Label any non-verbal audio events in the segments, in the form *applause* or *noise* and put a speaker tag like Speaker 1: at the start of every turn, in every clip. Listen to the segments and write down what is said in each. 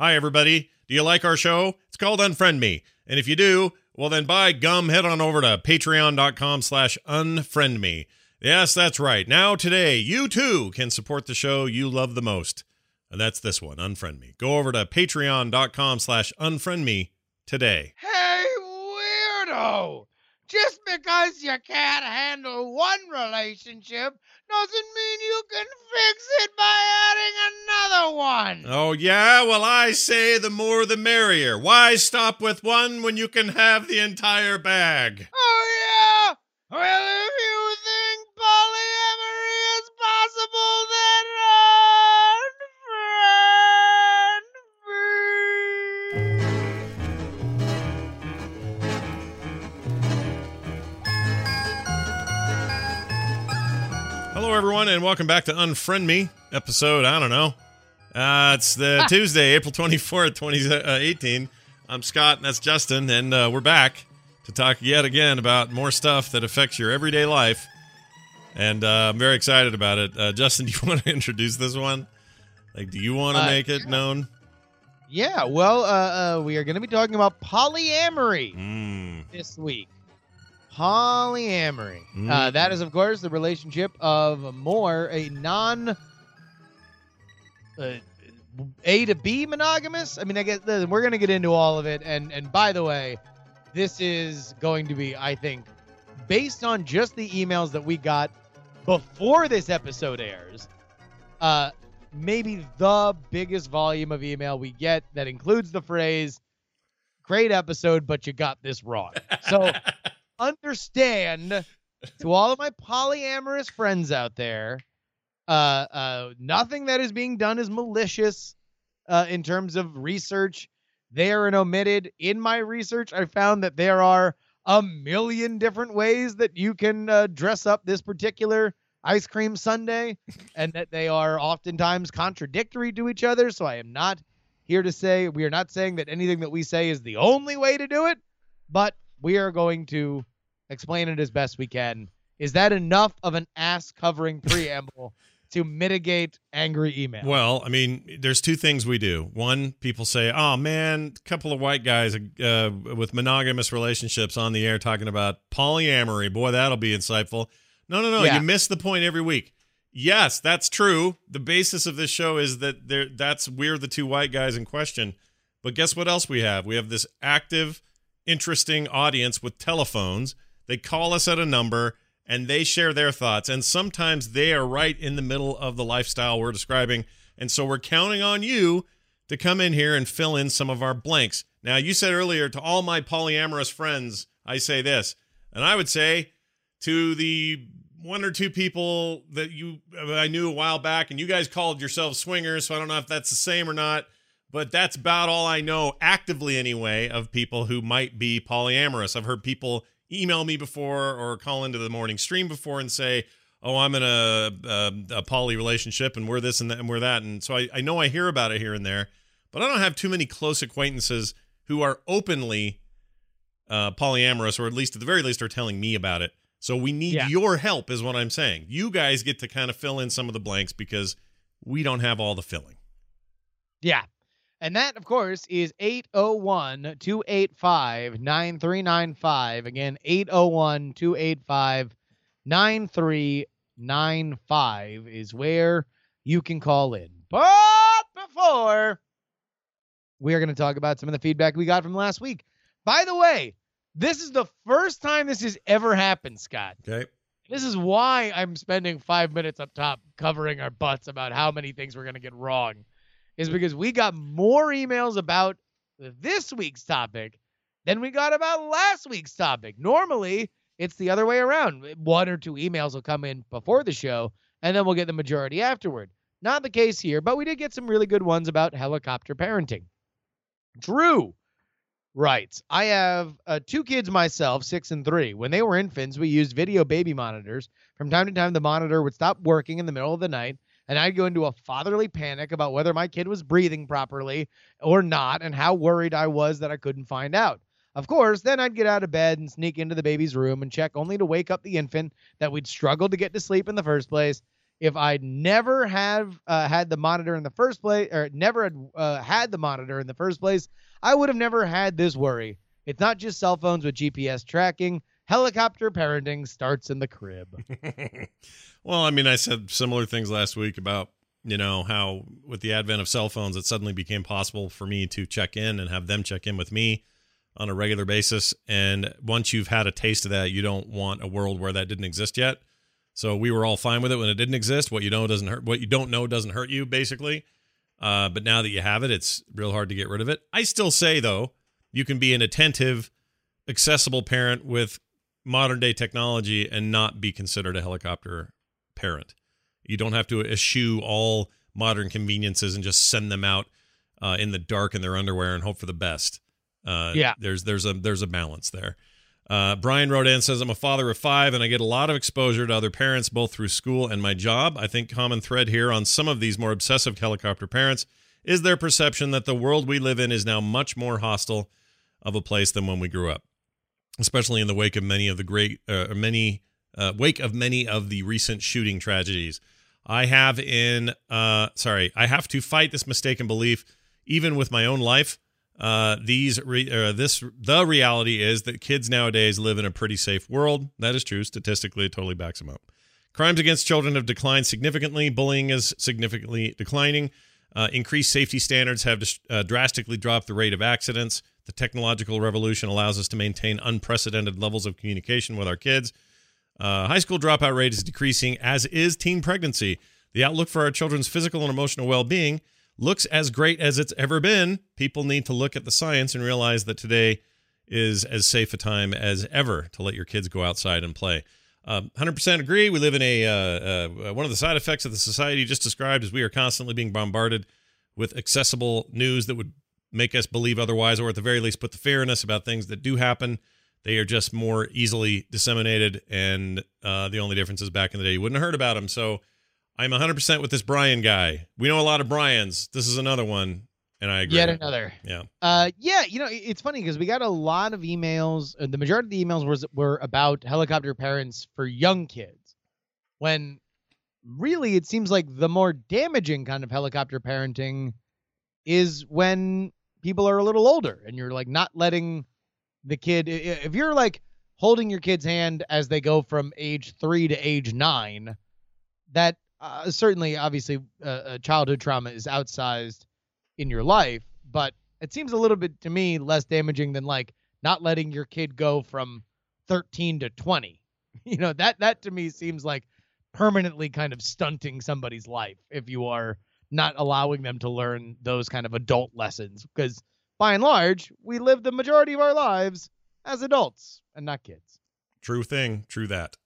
Speaker 1: Hi, everybody. Do you like our show? It's called Unfriend Me. And if you do, well, then by gum, head on over to patreon.com slash unfriend me. Yes, that's right. Now, today, you too can support the show you love the most. And that's this one, Unfriend Me. Go over to patreon.com slash unfriend me today.
Speaker 2: Hey, weirdo! Just because you can't handle one relationship doesn't mean you can fix it by adding another one.
Speaker 1: Oh, yeah? Well, I say the more the merrier. Why stop with one when you can have the entire bag?
Speaker 2: Oh, yeah? Well, if you think polyamory is possible, then unfriend
Speaker 1: Hello, everyone, and welcome back to Unfriend Me, episode, I don't know. Uh, it's the Tuesday, April 24th, 2018. I'm Scott, and that's Justin, and uh, we're back to talk yet again about more stuff that affects your everyday life. And uh, I'm very excited about it. Uh, Justin, *laughs* do you want to introduce this one? Like, do you want to
Speaker 2: Uh,
Speaker 1: make it known?
Speaker 2: Yeah, well, uh, uh, we are going to be talking about polyamory
Speaker 1: Mm.
Speaker 2: this week. Polyamory. Uh,
Speaker 1: Mm.
Speaker 2: that is, of course, the relationship of more a non uh, A to B monogamous. I mean, I guess listen, we're going to get into all of it. And and by the way, this is going to be, I think, based on just the emails that we got before this episode airs. Uh, maybe the biggest volume of email we get that includes the phrase great episode but you got this wrong so *laughs* understand to all of my polyamorous friends out there uh uh nothing that is being done is malicious uh in terms of research. There and omitted. In my research i found that there are a million different ways that you can uh, dress up this particular ice cream sundae *laughs* and that they are oftentimes contradictory to each other. So i am not here to say we are not saying that anything that we say is the only way to do it but we are going to explain it as best we can. Is that enough of an ass covering preamble *laughs* to mitigate angry email?
Speaker 1: Well, I mean, there's two things we do. One, people say, "Oh man, a couple of white guys uh, with monogamous relationships on the air talking about polyamory. Boy, that'll be insightful." No, no, no.
Speaker 2: Yeah.
Speaker 1: You miss the point every week. Yes, that's true. The basis of this show is that there that's we're the two white guys in question. But guess what else we have? We have this active, interesting audience with telephones. They call us at a number and they share their thoughts. And sometimes they are right in the middle of the lifestyle we're describing. And so we're counting on you to come in here and fill in some of our blanks. Now, you said earlier to all my polyamorous friends, I say this, and I would say to the one or two people that you I knew a while back, and you guys called yourselves swingers, so I don't know if that's the same or not, but that's about all I know actively anyway of people who might be polyamorous. I've heard people email me before or call into the morning stream before and say, "Oh, I'm in a a, a poly relationship, and we're this and that, and we're that," and so I, I know I hear about it here and there, but I don't have too many close acquaintances who are openly uh, polyamorous, or at least at the very least are telling me about it. So we need
Speaker 2: Yeah.
Speaker 1: your help, is what I'm saying. You guys get to kind of fill in some of the blanks because we don't have all the filling.
Speaker 2: Yeah. And that, of course, is 801 285 9395. Again, 801 285 9395 is where you can call in. But before, we are going to talk about some of the feedback we got from last week. By the way, this is the first time this has ever happened, Scott.
Speaker 1: Okay.
Speaker 2: This is why I'm spending five minutes up top covering our butts about how many things we're going to get wrong, is because we got more emails about this week's topic than we got about last week's topic. Normally, it's the other way around. One or two emails will come in before the show, and then we'll get the majority afterward. Not the case here, but we did get some really good ones about helicopter parenting. Drew writes, I have uh, two kids myself, six and three. When they were infants, we used video baby monitors. From time to time, the monitor would stop working in the middle of the night, and I'd go into a fatherly panic about whether my kid was breathing properly or not, and how worried I was that I couldn't find out. Of course, then I'd get out of bed and sneak into the baby's room and check only to wake up the infant that we'd struggled to get to sleep in the first place. if I'd never have uh, had the monitor in the first place, or never had uh, had the monitor in the first place, I would have never had this worry. It's not just cell phones with GPS tracking. Helicopter parenting starts in the crib. *laughs*
Speaker 1: well, I mean, I said similar things last week about you know how with the advent of cell phones, it suddenly became possible for me to check in and have them check in with me on a regular basis. And once you've had a taste of that, you don't want a world where that didn't exist yet. So we were all fine with it when it didn't exist. What you know doesn't hurt. What you don't know doesn't hurt you, basically. Uh, but now that you have it, it's real hard to get rid of it. I still say though, you can be an attentive, accessible parent with modern day technology and not be considered a helicopter parent. You don't have to eschew all modern conveniences and just send them out uh, in the dark in their underwear and hope for the best. Uh,
Speaker 2: yeah,
Speaker 1: there's there's a there's a balance there. Uh, Brian Rodan says, I'm a father of five and I get a lot of exposure to other parents, both through school and my job. I think common thread here on some of these more obsessive helicopter parents is their perception that the world we live in is now much more hostile of a place than when we grew up, especially in the wake of many of the great, uh, many, uh, wake of many of the recent shooting tragedies. I have in, uh, sorry, I have to fight this mistaken belief, even with my own life. Uh, these re- uh, this the reality is that kids nowadays live in a pretty safe world. That is true statistically. It totally backs them up. Crimes against children have declined significantly. Bullying is significantly declining. Uh, increased safety standards have uh, drastically dropped the rate of accidents. The technological revolution allows us to maintain unprecedented levels of communication with our kids. Uh, high school dropout rate is decreasing, as is teen pregnancy. The outlook for our children's physical and emotional well being looks as great as it's ever been. People need to look at the science and realize that today is as safe a time as ever to let your kids go outside and play. Uh, 100% agree. We live in a uh, uh, one of the side effects of the society just described is we are constantly being bombarded with accessible news that would make us believe otherwise, or at the very least, put the fear in us about things that do happen. They are just more easily disseminated, and uh, the only difference is back in the day you wouldn't have heard about them. So I'm 100% with this Brian guy. We know a lot of Brians. This is another one, and I agree.
Speaker 2: Yet another.
Speaker 1: Yeah.
Speaker 2: Uh, yeah. You know, it's funny because we got a lot of emails. Uh, the majority of the emails was were about helicopter parents for young kids, when really it seems like the more damaging kind of helicopter parenting is when people are a little older and you're like not letting the kid. If you're like holding your kid's hand as they go from age three to age nine, that uh, certainly, obviously, uh, childhood trauma is outsized in your life, but it seems a little bit to me less damaging than like not letting your kid go from 13 to 20. *laughs* You know, that that to me seems like permanently kind of stunting somebody's life if you are not allowing them to learn those kind of adult lessons because by and large, we live the majority of our lives as adults and not kids.
Speaker 1: True thing, true that.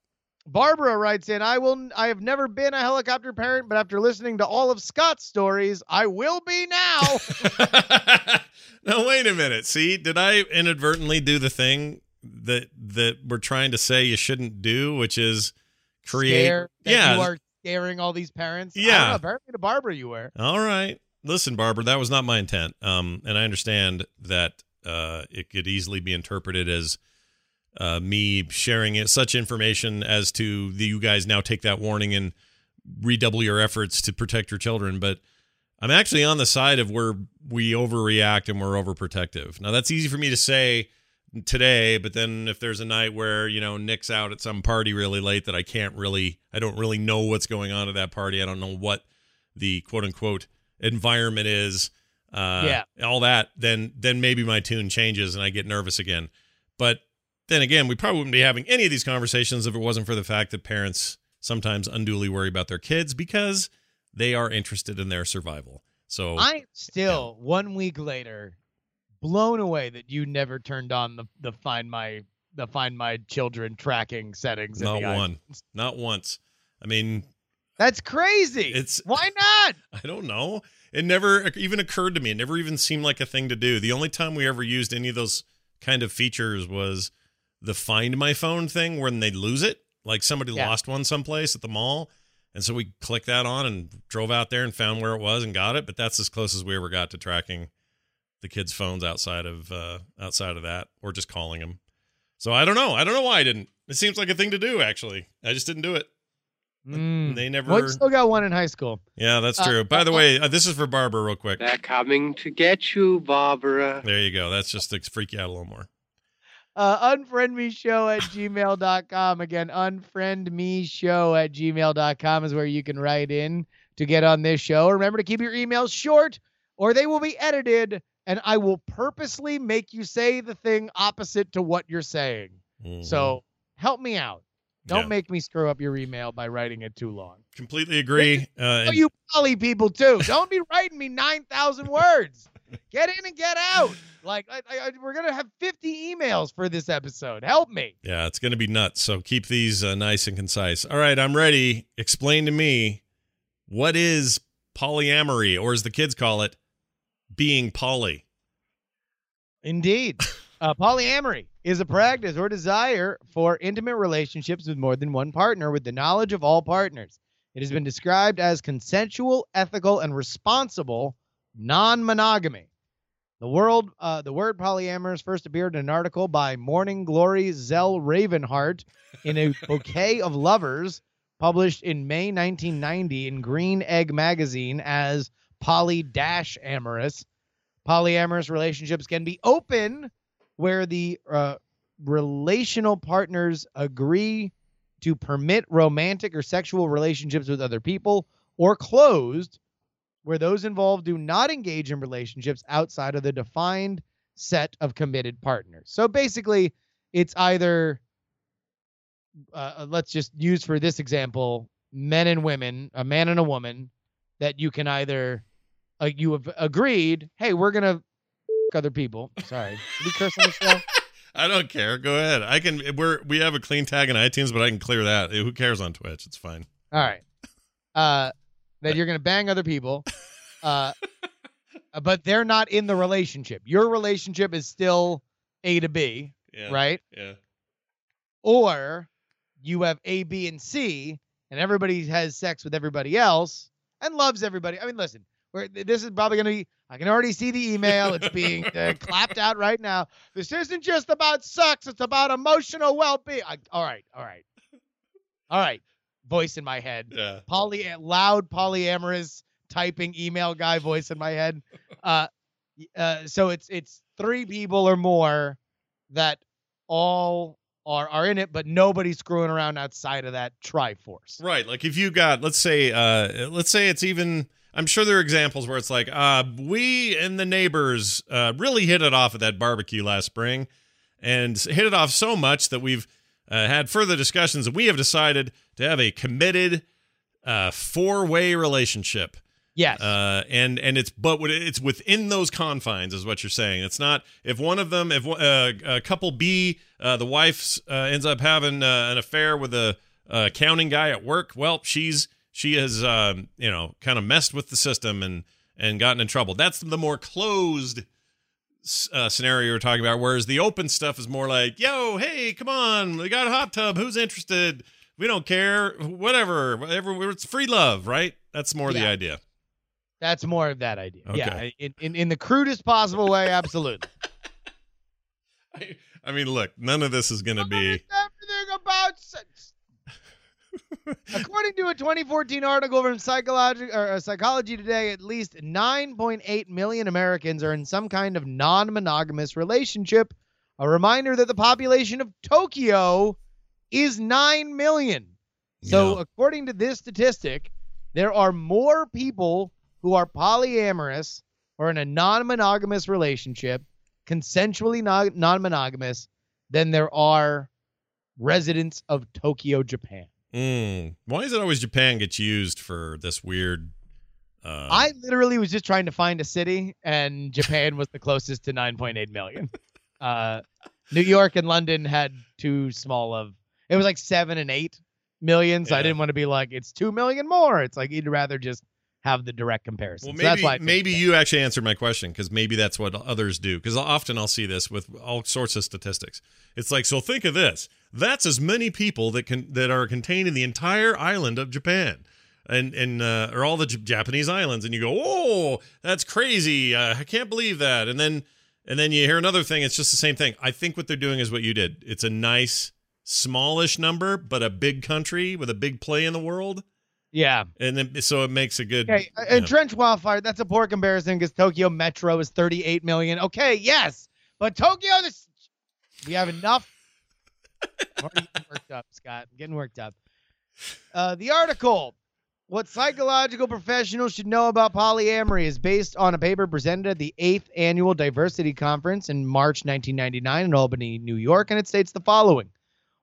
Speaker 2: Barbara writes in, I will I have never been a helicopter parent, but after listening to all of Scott's stories, I will be now. *laughs* *laughs*
Speaker 1: now wait a minute. See, did I inadvertently do the thing that that we're trying to say you shouldn't do, which is create
Speaker 2: yeah. Scaring all these parents.
Speaker 1: Yeah.
Speaker 2: Know, apparently to Barbara you were.
Speaker 1: All right. Listen, Barbara, that was not my intent. Um, and I understand that uh, it could easily be interpreted as uh, me sharing it, such information as to the, you guys now take that warning and redouble your efforts to protect your children. But I'm actually on the side of where we overreact and we're overprotective. Now that's easy for me to say today, but then if there's a night where you know Nick's out at some party really late that I can't really, I don't really know what's going on at that party. I don't know what the quote unquote environment is. Uh,
Speaker 2: yeah,
Speaker 1: all that. Then then maybe my tune changes and I get nervous again. But then again, we probably wouldn't be having any of these conversations if it wasn't for the fact that parents sometimes unduly worry about their kids because they are interested in their survival. So
Speaker 2: I'm still yeah. one week later blown away that you never turned on the the find my the find my children tracking settings.
Speaker 1: Not one. Not once. I mean,
Speaker 2: that's crazy.
Speaker 1: It's
Speaker 2: why not? *laughs*
Speaker 1: I don't know. It never even occurred to me. It never even seemed like a thing to do. The only time we ever used any of those kind of features was the find my phone thing when they lose it. Like somebody yeah. lost one someplace at the mall. And so we clicked that on and drove out there and found where it was and got it. But that's as close as we ever got to tracking the kids' phones outside of uh, outside of that, or just calling them. So I don't know. I don't know why I didn't. It seems like a thing to do. Actually, I just didn't do it.
Speaker 2: Mm.
Speaker 1: They never.
Speaker 2: Well, you still got one in high school.
Speaker 1: Yeah, that's
Speaker 2: Uh,
Speaker 1: true. By the
Speaker 2: uh,
Speaker 1: way, uh, this is for Barbara, real quick.
Speaker 3: They're coming to get you, Barbara.
Speaker 1: There you go. That's just to freak you out a little more.
Speaker 2: Uh, unfriend me show at gmail.com. Again, unfriend me show at gmail.com is where you can write in to get on this show. Remember to keep your emails short or they will be edited and I will purposely make you say the thing opposite to what you're saying.
Speaker 1: Mhm.
Speaker 2: So help me out. Don't
Speaker 1: Yeah.
Speaker 2: make me screw up your email by writing it too long.
Speaker 1: completely agree. Uh,
Speaker 2: Oh,
Speaker 1: and-
Speaker 2: you poly people too. Don't be writing me 9,000 words. Get in and get out. Like I, I, we're gonna have 50 emails for this episode. Help me.
Speaker 1: Yeah, it's going to be nuts. So keep these uh, nice and concise. All right, I'm ready. Explain to me what is polyamory, or as the kids call it, being poly.
Speaker 2: Indeed. *laughs* Uh, polyamory is a practice or desire for intimate relationships with more than one partner with the knowledge of all partners. It has been described as consensual, ethical, and responsible non-monogamy. The world, uh, the word polyamorous first appeared in an article by Morning Glory Zell Ravenheart in a *laughs* bouquet of lovers published in May 1990 in Green Egg magazine as poly dash amorous. Polyamorous relationships can be open where the uh, relational partners agree to permit romantic or sexual relationships with other people, or closed where those involved do not engage in relationships outside of the defined set of committed partners. So basically, it's either, uh, let's just use for this example, men and women, a man and a woman, that you can either, uh, you have agreed, hey, we're going to other people. Sorry. We curse on the show? *laughs*
Speaker 1: I don't care. Go ahead. I can. We're we have a clean tag in iTunes, but I can clear that. Who cares on Twitch? It's fine.
Speaker 2: All right. Uh, that you're gonna bang other people, uh, but they're not in the relationship. Your relationship is still A to B,
Speaker 1: Yeah.
Speaker 2: right?
Speaker 1: Yeah.
Speaker 2: Or you have A, B, and C, and everybody has sex with everybody else and loves everybody. I mean, listen, we're, this is probably gonna be. I can already see the email. It's being uh, *laughs* clapped out right now. This isn't just about sex. It's about emotional well-being. I, all right. All right. All right. Voice in my head.
Speaker 1: Yeah.
Speaker 2: poly loud polyamorous typing email guy voice in my head. Uh, uh, so it's it's three people or more that all are are in it, but nobody's screwing around outside of that triforce.
Speaker 1: Right. Like if you got, let's say, uh, let's say it's even. I'm sure there are examples where it's like, uh, we and the neighbors uh, really hit it off at that barbecue last spring, and hit it off so much that we've uh, had further discussions, and we have decided to have a committed uh, four-way relationship.
Speaker 2: Yes.
Speaker 1: Uh, and and it's but it's within those confines is what you're saying. It's not if one of them if uh, uh, couple B uh, the wife uh, ends up having uh, an affair with a uh, accounting guy at work. Well, she's she has um, you know kind of messed with the system and and gotten in trouble. That's the more closed uh, scenario you're talking about. Whereas the open stuff is more like, yo, hey, come on, we got a hot tub. Who's interested? We don't care. Whatever, whatever. It's free love, right? That's more the idea.
Speaker 2: That's more of that idea. Yeah. In, in in the crudest possible way, absolutely. *laughs*
Speaker 1: I, I mean, look, none of this is going to be.
Speaker 2: everything about sex. According to a 2014 article from Psychology, or, uh, Psychology Today, at least 9.8 million Americans are in some kind of non-monogamous relationship. A reminder that the population of Tokyo is 9 million. So,
Speaker 1: Yeah.
Speaker 2: according to this statistic, there are more people who are polyamorous or in a non-monogamous relationship, consensually non-monogamous, than there are residents of Tokyo, Japan.
Speaker 1: Mm. Why is it always Japan gets used for this weird? Uh,
Speaker 2: I literally was just trying to find a city, and Japan was the closest to 9.8 million. *laughs* Uh, New York and London had too small of. It was like seven and eight million, so I didn't want to be like it's two million more. It's like you'd rather just have the direct comparison.
Speaker 1: well,
Speaker 2: So
Speaker 1: maybe
Speaker 2: that's why
Speaker 1: maybe you actually answered my question because maybe that's what others do. Because often I'll see this with all sorts of statistics. It's like, so think of this: that's as many people that can that are contained in the entire island of Japan. And and uh, or all the J- Japanese islands, and you go, oh, that's crazy! Uh, I can't believe that. And then and then you hear another thing. It's just the same thing. I think what they're doing is what you did. It's a nice smallish number, but a big country with a big play in the world,
Speaker 2: Yeah.
Speaker 1: and then so it makes a good.
Speaker 2: Okay. And
Speaker 1: know.
Speaker 2: Trench Wildfire, that's a poor comparison because Tokyo Metro is 38 million. Okay, yes. But Tokyo, this we have enough. *laughs* Getting worked up, Scott. I'm getting worked up. Uh, the article, what psychological professionals should know about polyamory, is based on a paper presented at the eighth annual Diversity Conference in March 1999 in Albany, New York, and it states the following: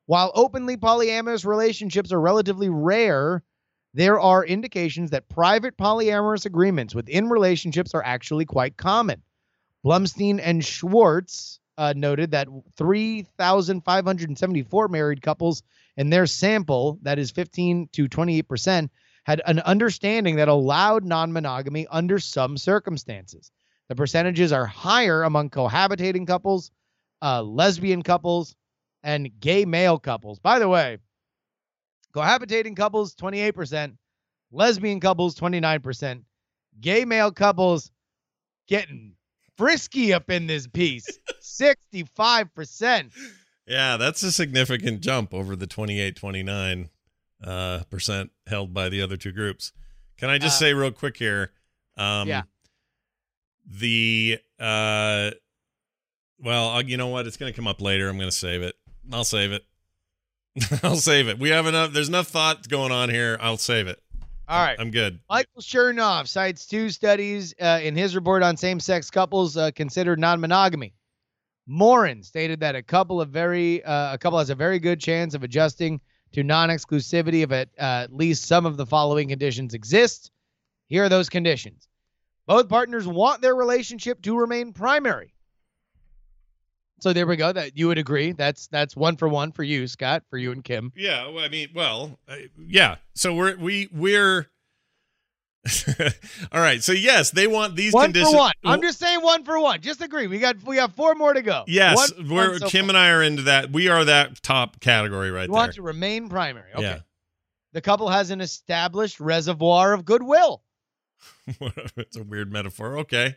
Speaker 2: While openly polyamorous relationships are relatively rare, there are indications that private polyamorous agreements within relationships are actually quite common. Blumstein and Schwartz uh, noted that 3,574 married couples in their sample, that is 15 to 28 percent, had an understanding that allowed non monogamy under some circumstances. The percentages are higher among cohabitating couples, uh, lesbian couples, and gay male couples. By the way, cohabitating couples 28%, lesbian couples 29%, gay male couples getting frisky up in this piece *laughs* 65%.
Speaker 1: Yeah, that's a significant jump over the 28 29 uh, percent held by the other two groups. Can I just
Speaker 2: Uh,
Speaker 1: say real quick here? Um,
Speaker 2: Yeah.
Speaker 1: The uh, well, you know what? It's going to come up later. I'm going to save it. I'll save it. *laughs* I'll save it. We have enough. There's enough thought going on here. I'll save it.
Speaker 2: All right.
Speaker 1: I'm good.
Speaker 2: Michael Shernoff cites two studies uh, in his report on same-sex couples uh, considered non-monogamy. Morin stated that a couple of very uh, a couple has a very good chance of adjusting to non-exclusivity if at, uh, at least some of the following conditions exist. Here are those conditions: both partners want their relationship to remain primary. So there we go. That you would agree. That's that's one for one for you, Scott, for you and Kim.
Speaker 1: Yeah, well, I mean, well, uh, yeah. So we're we we're *laughs* all right. So yes, they want these
Speaker 2: One
Speaker 1: conditions.
Speaker 2: for one. I'm just saying one for one. Just agree. We got we got four more to go.
Speaker 1: Yes,
Speaker 2: One-
Speaker 1: we're
Speaker 2: one so
Speaker 1: Kim
Speaker 2: far.
Speaker 1: and I are into that. We are that top category right
Speaker 2: You
Speaker 1: there.
Speaker 2: want to remain primary. Okay.
Speaker 1: Yeah.
Speaker 2: The couple has an established reservoir of goodwill. *laughs*
Speaker 1: it's a weird metaphor. Okay,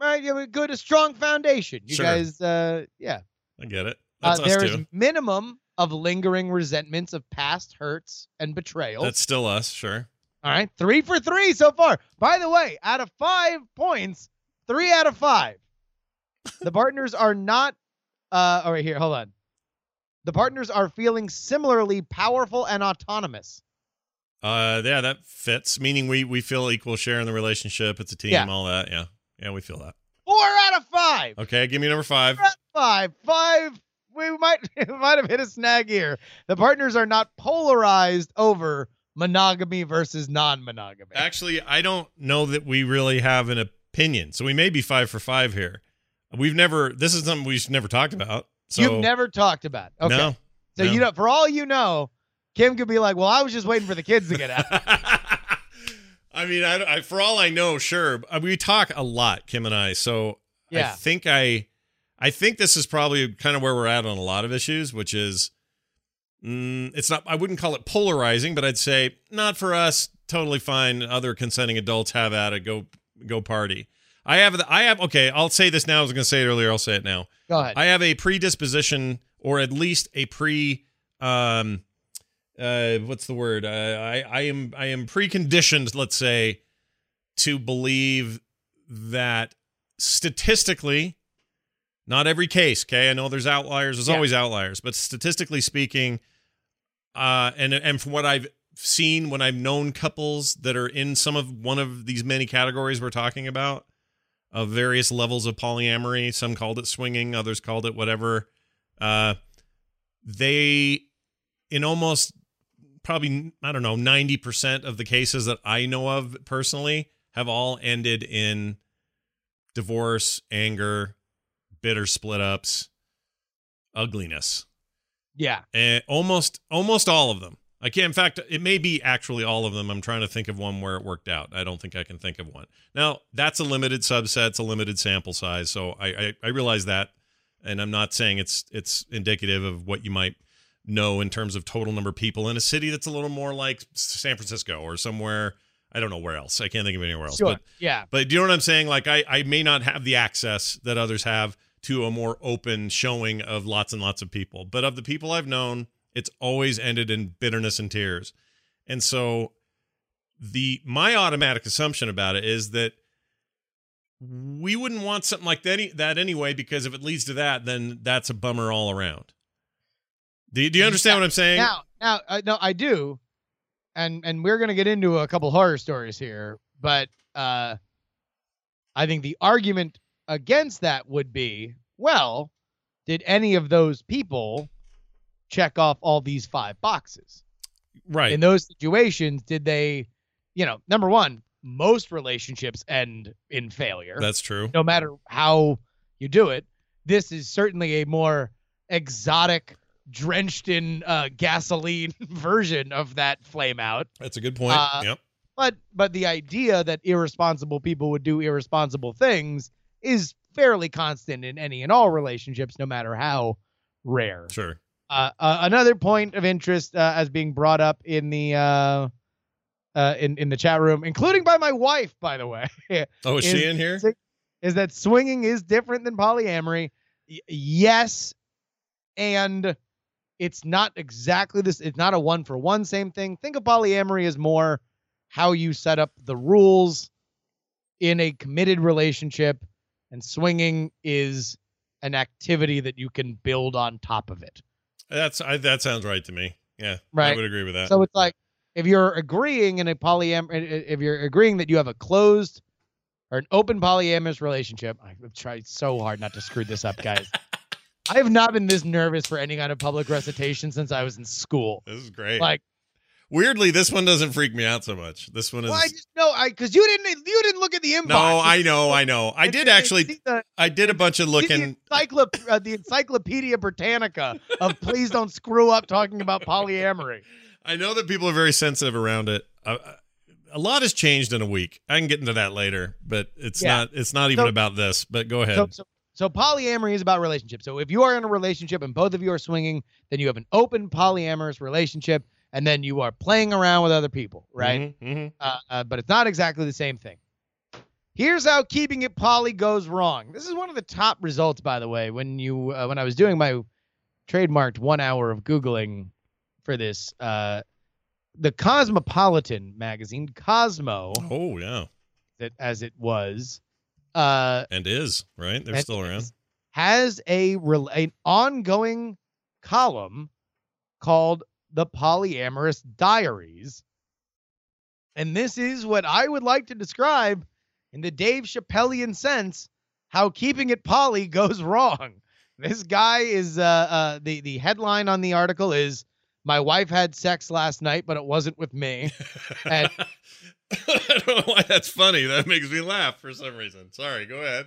Speaker 2: Right? You have a good, a strong foundation. You
Speaker 1: Sure.
Speaker 2: guys, uh, yeah.
Speaker 1: I get it.
Speaker 2: Uh,
Speaker 1: That's us
Speaker 2: there is minimum of lingering resentments of past hurts and betrayal.
Speaker 1: That's still us. Sure.
Speaker 2: All right. Three for three so far. By the way, out of five points, three out of five. *laughs* the partners are not, uh, all right, here, hold on. The partners are feeling similarly powerful and autonomous.
Speaker 1: Uh, yeah, that fits. Meaning we we feel equal share in the relationship. It's a team.
Speaker 2: Yeah.
Speaker 1: All that. Yeah. Yeah, we feel that.
Speaker 2: Four out of five.
Speaker 1: Okay, give me number five.
Speaker 2: five. Five. We might *laughs* we might have hit a snag here. The partners are not polarized over monogamy versus non-monogamy.
Speaker 1: Actually, I don't know that we really have an opinion. So we may be five for five here. We've never. This is something we've never talked about. So
Speaker 2: You've never talked about. Okay.
Speaker 1: no.
Speaker 2: so
Speaker 1: no.
Speaker 2: you know, for all you know, Kim could be like, "Well, I was just waiting for the kids to get out." *laughs*
Speaker 1: I mean, I, I for all I know, sure. Uh, We talk a lot, Kim and I. So I think I, I think this is probably kind of where we're at on a lot of issues, which is, mm, it's not. I wouldn't call it polarizing, but I'd say not for us. Totally fine. Other consenting adults have at it. Go go party. I have. the I have. Okay, I'll say this now. I was going to say it earlier. I'll say it now.
Speaker 2: Go ahead.
Speaker 1: I have a predisposition, or at least a pre, um, uh, what's the word? Uh, I I am I am preconditioned, let's say, to believe that statistically, not every case. Okay, I know there's outliers. There's
Speaker 2: Yeah.
Speaker 1: always outliers, but statistically speaking, uh, and and from what I've seen when I've known couples that are in some of one of these many categories we're talking about of various levels of polyamory. Some called it swinging, others called it whatever. Uh, they, in almost probably, I don't know, 90% of the cases that I know of personally have all ended in divorce, anger, bitter split ups, ugliness.
Speaker 2: yeah.
Speaker 1: And almost almost all of them. I can't. In fact, it may be actually all of them. I'm trying to think of one where it worked out. I don't think I can think of one. Now that's a limited subset. It's a limited sample size. So I I, I realize that, and I'm not saying it's it's indicative of what you might know in terms of total number of people in a city that's a little more like San Francisco or somewhere. I don't know where else. I can't think of anywhere else.
Speaker 2: Sure.
Speaker 1: But
Speaker 2: yeah.
Speaker 1: but do you know what I'm saying? Like I, I may not have the access that others have to a more open showing of lots and lots of people. But of the people I've known it's always ended in bitterness and tears. And so the my automatic assumption about it is that we wouldn't want something like that, that anyway because if it leads to that then that's a bummer all around. Do you, do you understand what I'm saying?
Speaker 2: Now, now, uh, no, I do, and and we're gonna get into a couple horror stories here, but uh, I think the argument against that would be, well, did any of those people check off all these five boxes?
Speaker 1: right.
Speaker 2: In those situations, did they, you know, number one, most relationships end in failure,
Speaker 1: that's true.
Speaker 2: no matter how you do it. This is certainly a more exotic, drenched in uh, gasoline *laughs* version of that flame out.
Speaker 1: That's a good point.
Speaker 2: Uh,
Speaker 1: yep.
Speaker 2: But but the idea that irresponsible people would do irresponsible things is fairly constant in any and all relationships, no matter how rare.
Speaker 1: Sure.
Speaker 2: Uh, uh, another point of interest uh, as being brought up in the uh, uh, in in the chat room, including by my wife, by the way,
Speaker 1: Oh, is, *laughs*
Speaker 2: Is-
Speaker 1: she in here?
Speaker 2: is that swinging is different than polyamory. Y- yes, and it's not exactly this. It's not a one for one same thing. Think of polyamory as more how you set up the rules in a committed relationship, and swinging is an activity that you can build on top of it.
Speaker 1: That's I, that sounds right to me. Yeah.
Speaker 2: right.
Speaker 1: I would agree with that.
Speaker 2: So it's like if you're agreeing in a polyam, if you're agreeing that you have a closed or an open polyamorous relationship, I've tried so hard not to screw this up, guys. I have not been this nervous for any kind of public recitation since I was in school.
Speaker 1: this is great.
Speaker 2: Like,
Speaker 1: Weirdly, this one doesn't freak me out so much. This one is
Speaker 2: well, I just know I because you didn't you didn't look at the inbox.
Speaker 1: No, I know, I know. I did actually
Speaker 2: the,
Speaker 1: I did a bunch of looking
Speaker 2: the, encyclop- uh, the Encyclopedia Britannica of please don't screw up talking about polyamory.
Speaker 1: I know that people are very sensitive around it. Uh, a lot has changed in a week. I can get into that later, but it's
Speaker 2: Yeah.
Speaker 1: not it's not even
Speaker 2: So-
Speaker 1: about this. But go ahead.
Speaker 2: So, so, so polyamory is about relationships. So if you are in a relationship and both of you are swinging, then you have an open polyamorous relationship, and then you are playing around with other people, right?
Speaker 1: Mhm, mhm.
Speaker 2: Uh, uh, but it's not exactly the same thing. Here's how keeping it poly goes wrong. This is one of the top results, by the way. When you uh, when I was doing my trademarked one hour of googling for this, uh, the Cosmopolitan magazine, Cosmo,
Speaker 1: Oh yeah,
Speaker 2: that as it was, uh,
Speaker 1: and is right. They're still around.
Speaker 2: is- Has a rel- an ongoing column called the Polyamorous Diaries, and this is what I would like to describe in the Dave Chappellian sense how keeping it poly *laughs* goes wrong. This guy is uh, uh the the headline on the article is my wife had sex last night, but it wasn't with me. *laughs* and-
Speaker 1: I don't know why that's funny. That makes me laugh for some reason. Sorry. Go ahead.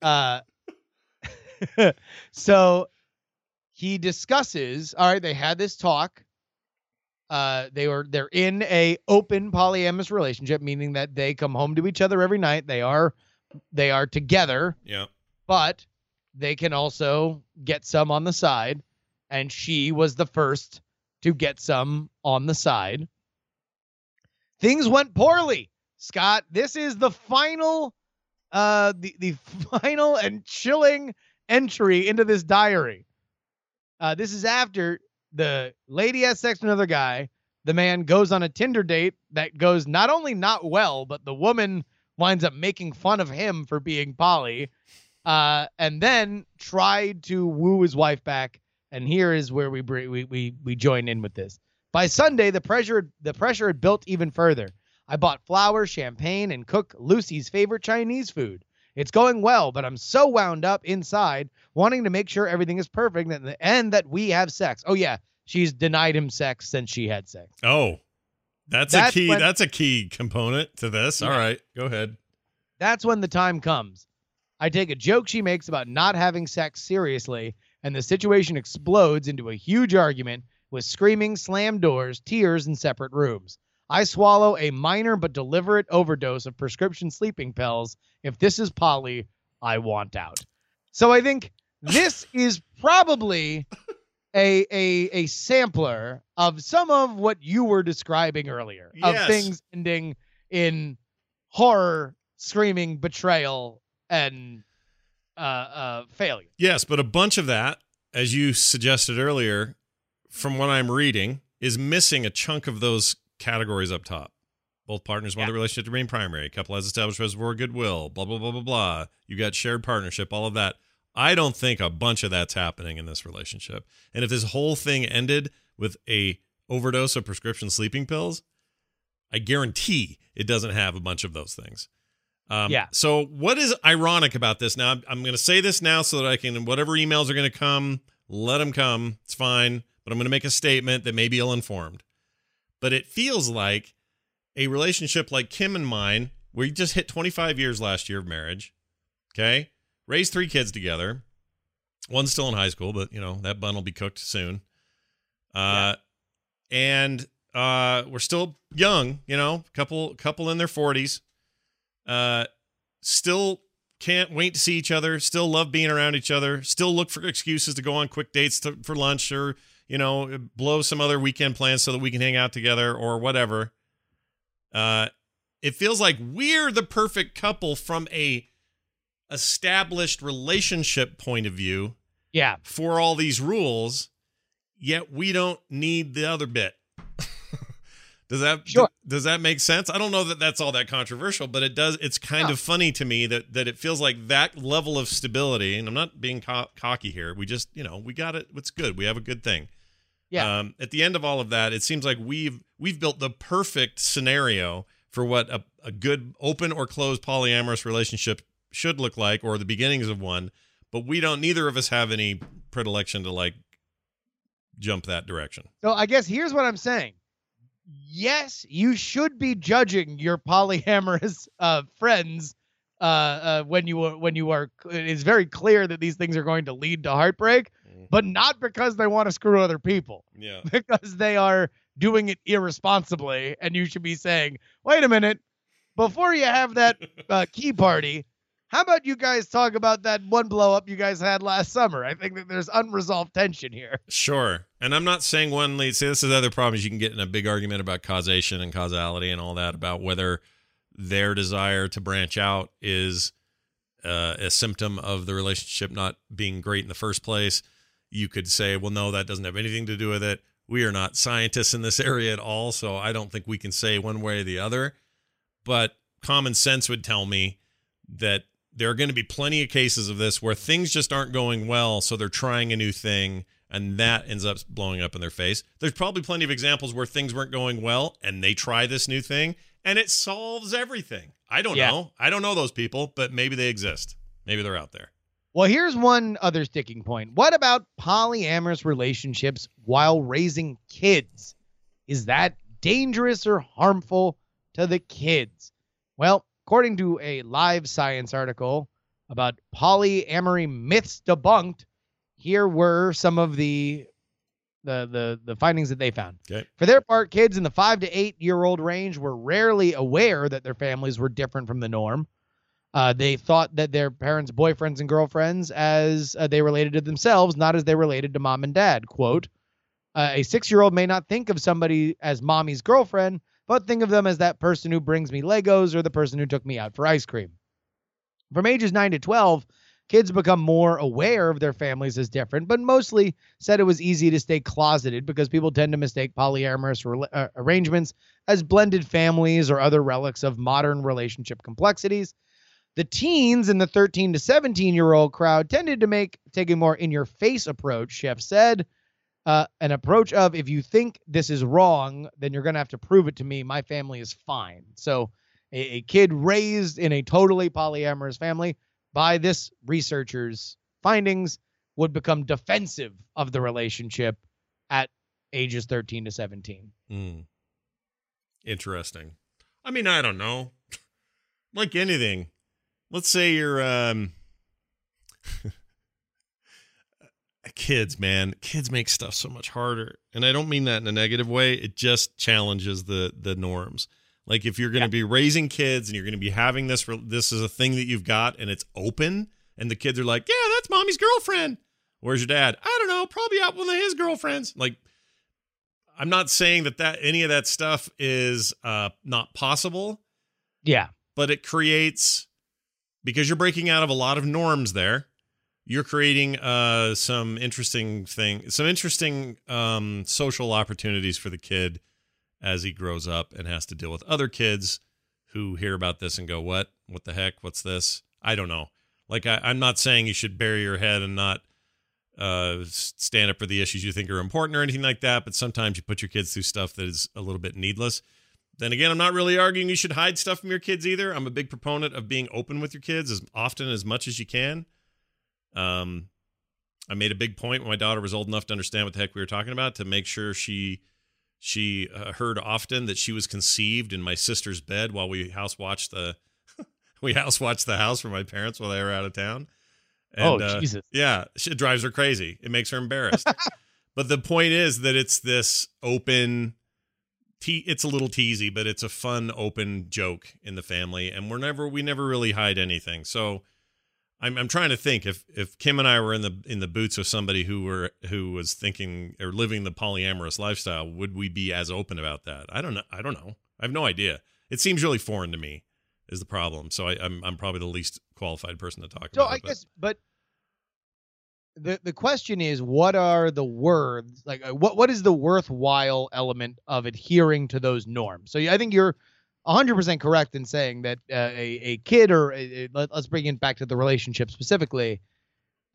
Speaker 2: Uh, *laughs* so he discusses. All right, they had this talk. Uh, they were they're in a open polyamorous relationship, meaning that they come home to each other every night. They are they are together,
Speaker 1: Yeah.
Speaker 2: but they can also get some on the side. And she was the first to get some on the side. Things went poorly. Scott, this is the final uh the, the *laughs* final and chilling entry into this diary. Uh this is after the lady has sex with another guy. The man goes on a Tinder date that goes not only not well, but the woman winds up making fun of him for being poly. Uh, and then tried to woo his wife back. And here is where we we we we join in with this. By Sunday, the pressure the pressure had built even further. I bought flowers, champagne, and cook Lucy's favorite Chinese food. It's going well, but I'm so wound up inside, wanting to make sure everything is perfect and, and that we have sex. Oh yeah, she's denied him sex since she had sex.
Speaker 1: Oh, that's,
Speaker 2: That's
Speaker 1: a key.
Speaker 2: when-
Speaker 1: that's a key component to this. All
Speaker 2: Yeah.
Speaker 1: right. Go ahead.
Speaker 2: That's when the time comes. I take a joke she makes about not having sex seriously, and the situation explodes into a huge argument with screaming, slammed doors, tears, and separate rooms. I swallow a minor but deliberate overdose of prescription sleeping pills. If this is poly, I want out. So I think this *laughs* is probably a a a sampler of some of what you were describing earlier
Speaker 1: Yes.
Speaker 2: of things ending in horror, screaming, betrayal, and uh, uh, failure.
Speaker 1: Yes, but a bunch of that, as you suggested earlier, from what I'm reading, is missing a chunk of those categories up top. Both partners want
Speaker 2: Yeah.
Speaker 1: the relationship to remain primary. Couple has established reservoir goodwill. Blah blah blah blah blah. You got shared partnership. All of that. I don't think a bunch of that's happening in this relationship. And if this whole thing ended with a overdose of prescription sleeping pills, I guarantee it doesn't have a bunch of those things. Um,
Speaker 2: Yeah.
Speaker 1: So what is ironic about this? Now I'm, I'm going to say this now so that I can whatever emails are going to come, let them come. It's fine. But I'm going to make a statement that may be ill-informed. But it feels like a relationship like Kim and mine, you just hit 25 years last year of marriage. Okay, raised three kids together. One's still in high school, but you know that bun will be cooked soon. Uh, and uh, we're still young. You know, couple couple in their 40s. Uh, still can't wait to see each other. Still love being around each other. Still look for excuses to go on quick dates to, for lunch or you know blow some other weekend plans so that we can hang out together or whatever. Uh, it feels like we're the perfect couple from a established relationship point of view
Speaker 2: Yeah.
Speaker 1: for all these rules, yet we don't need the other bit. Does that
Speaker 2: Sure.
Speaker 1: does that make sense? I don't know that that's all that controversial, but it does. It's kind
Speaker 2: No.
Speaker 1: of funny to me that that it feels like that level of stability. And I'm not being co- cocky here. We just you know we got it. It's good. We have a good thing.
Speaker 2: Yeah.
Speaker 1: Um, at the end of all of that, it seems like we've we've built the perfect scenario for what a, a good open or closed polyamorous relationship should look like, or the beginnings of one. But we don't. Neither of us have any predilection to like jump that direction.
Speaker 2: So I guess here's what I'm saying. Yes, you should be judging your polyamorous uh, friends uh, uh, when you are when you are. It is very clear that these things are going to lead to heartbreak, but not because they want to screw other people,
Speaker 1: Yeah. *laughs*
Speaker 2: because they are doing it irresponsibly, and you should be saying, "Wait a minute, before you have that *laughs* uh, key party." How about you guys talk about that one blow up you guys had last summer? I think that there's unresolved tension here.
Speaker 1: Sure. And I'm not saying one lead. See, this is the other problems you can get in a big argument about causation and causality and all that about whether their desire to branch out is uh, a symptom of the relationship not being great in the first place. You could say, well, no, that doesn't have anything to do with it. We are not scientists in this area at all, so I don't think we can say one way or the other. But common sense would tell me that there are going to be plenty of cases of this where things just aren't going well, so they're trying a new thing, and that ends up blowing up in their face. There's probably plenty of examples where things weren't going well, and they try this new thing, and it solves everything. I don't
Speaker 2: Yeah.
Speaker 1: know. I don't know those people, but maybe they exist. Maybe they're out there.
Speaker 2: Well, here's one other sticking point. What about polyamorous relationships while raising kids? Is that dangerous or harmful to the kids? Well, according to a live science article about polyamory myths debunked, here were some of the the the, the findings that they found.
Speaker 1: Okay.
Speaker 2: For their part, kids in the 5 to 8 year old range were rarely aware that their families were different from the norm. Uh, they thought that their parents' boyfriends and girlfriends as uh, they related to themselves, not as they related to mom and dad. Quote, uh, a six year old may not think of somebody as mommy's girlfriend, but think of them as that person who brings me Legos or the person who took me out for ice cream. From ages 9 to 12, kids become more aware of their families as different, but mostly said it was easy to stay closeted because people tend to mistake polyamorous rela- uh, arrangements as blended families or other relics of modern relationship complexities. The teens in the 13 to 17 year old crowd tended to make take a more in your face approach, Sheff said. Uh, an approach of if you think this is wrong, then you're going to have to prove it to me. My family is fine. So, a, a kid raised in a totally polyamorous family by this researcher's findings would become defensive of the relationship at ages 13 to 17.
Speaker 1: Hmm. Interesting. I mean, I don't know. *laughs* like anything. Let's say you're um *laughs* kids, man. Kids make stuff so much harder. And I don't mean that in a negative way. It just challenges the the norms. Like if you're going to be raising kids and you're going to be having this this is a thing that you've got and it's open and the kids are like, "Yeah, that's mommy's girlfriend." Where's your dad? I don't know, probably out with his girlfriends. Like I'm not saying that that any of that stuff is uh not possible,
Speaker 2: Yeah.
Speaker 1: but it creates because you're breaking out of a lot of norms there. you're creating uh, some interesting thing, some interesting um, social opportunities for the kid as he grows up and has to deal with other kids who hear about this and go, "What? What the heck? What's this?" I don't know. Like I, I'm not saying you should bury your head and not uh, stand up for the issues you think are important or anything like that. But sometimes you put your kids through stuff that is a little bit needless. Then again, I'm not really arguing you should hide stuff from your kids either. I'm a big proponent of being open with your kids as often as much as you can. Um, I made a big point when my daughter was old enough to understand what the heck we were talking about to make sure she she uh, heard often that she was conceived in my sister's bed while we house watched the *laughs* we house watched the house for my parents while they were out of town.
Speaker 2: And, oh uh, Jesus!
Speaker 1: Yeah, it drives her crazy. It makes her embarrassed. *laughs* but the point is that it's this open. Te- it's a little teasy, but it's a fun, open joke in the family, and we're never we never really hide anything. So I'm I'm trying to think if if Kim and I were in the in the boots of somebody who were who was thinking or living the polyamorous lifestyle, would we be as open about that? I don't know. I don't know. I have no idea. It seems really foreign to me. Is the problem? So I, am I'm, I'm probably the least qualified person to talk
Speaker 2: so
Speaker 1: about.
Speaker 2: So I guess, but the the question is, what are the words like? Uh, what what is the worthwhile element of adhering to those norms? So I think you're 100% correct in saying that uh, a, a kid or a, a, let, us bring it back to the relationship specifically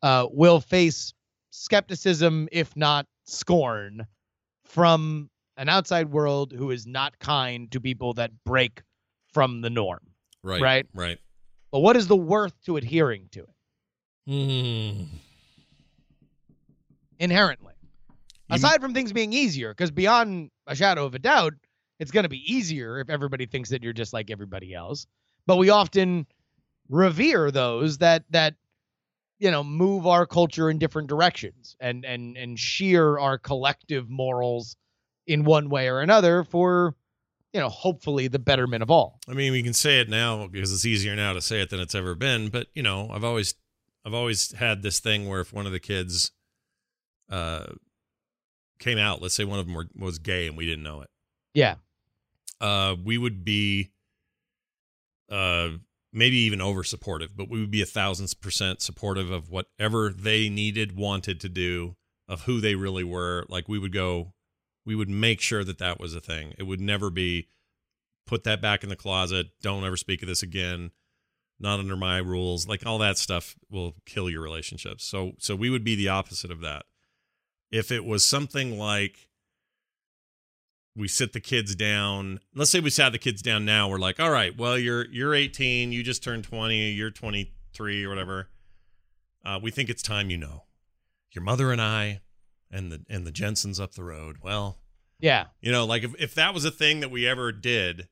Speaker 2: uh, will face skepticism if not scorn from an outside world who is not kind to people that break from the norm
Speaker 1: right
Speaker 2: right?
Speaker 1: right.
Speaker 2: But what is the worth to adhering to it?
Speaker 1: Mm.
Speaker 2: inherently. You aside from things being easier because beyond a shadow of a doubt it's going to be easier if everybody thinks that you're just like everybody else. But we often revere those that that you know move our culture in different directions and and and shear our collective morals in one way or another for you know hopefully the betterment of all.
Speaker 1: I mean, we can say it now because it's easier now to say it than it's ever been, but you know, I've always I've always had this thing where if one of the kids uh came out, let's say one of them were, was gay and we didn't know it.
Speaker 2: Yeah
Speaker 1: uh, we would be uh, maybe even over supportive, but we would be a thousand percent supportive of whatever they needed, wanted to do, of who they really were. Like we would go, we would make sure that that was a thing. It would never be put that back in the closet. Don't ever speak of this again. Not under my rules. Like all that stuff will kill your relationships. So, so we would be the opposite of that. If it was something like, we sit the kids down. Let's say we sat the kids down now. We're like, all right, well, you're you're 18, you just turned 20, you're 23 or whatever. Uh, we think it's time you know. Your mother and I, and the and the Jensens up the road. Well,
Speaker 2: yeah,
Speaker 1: you know, like if if that was a thing that we ever did,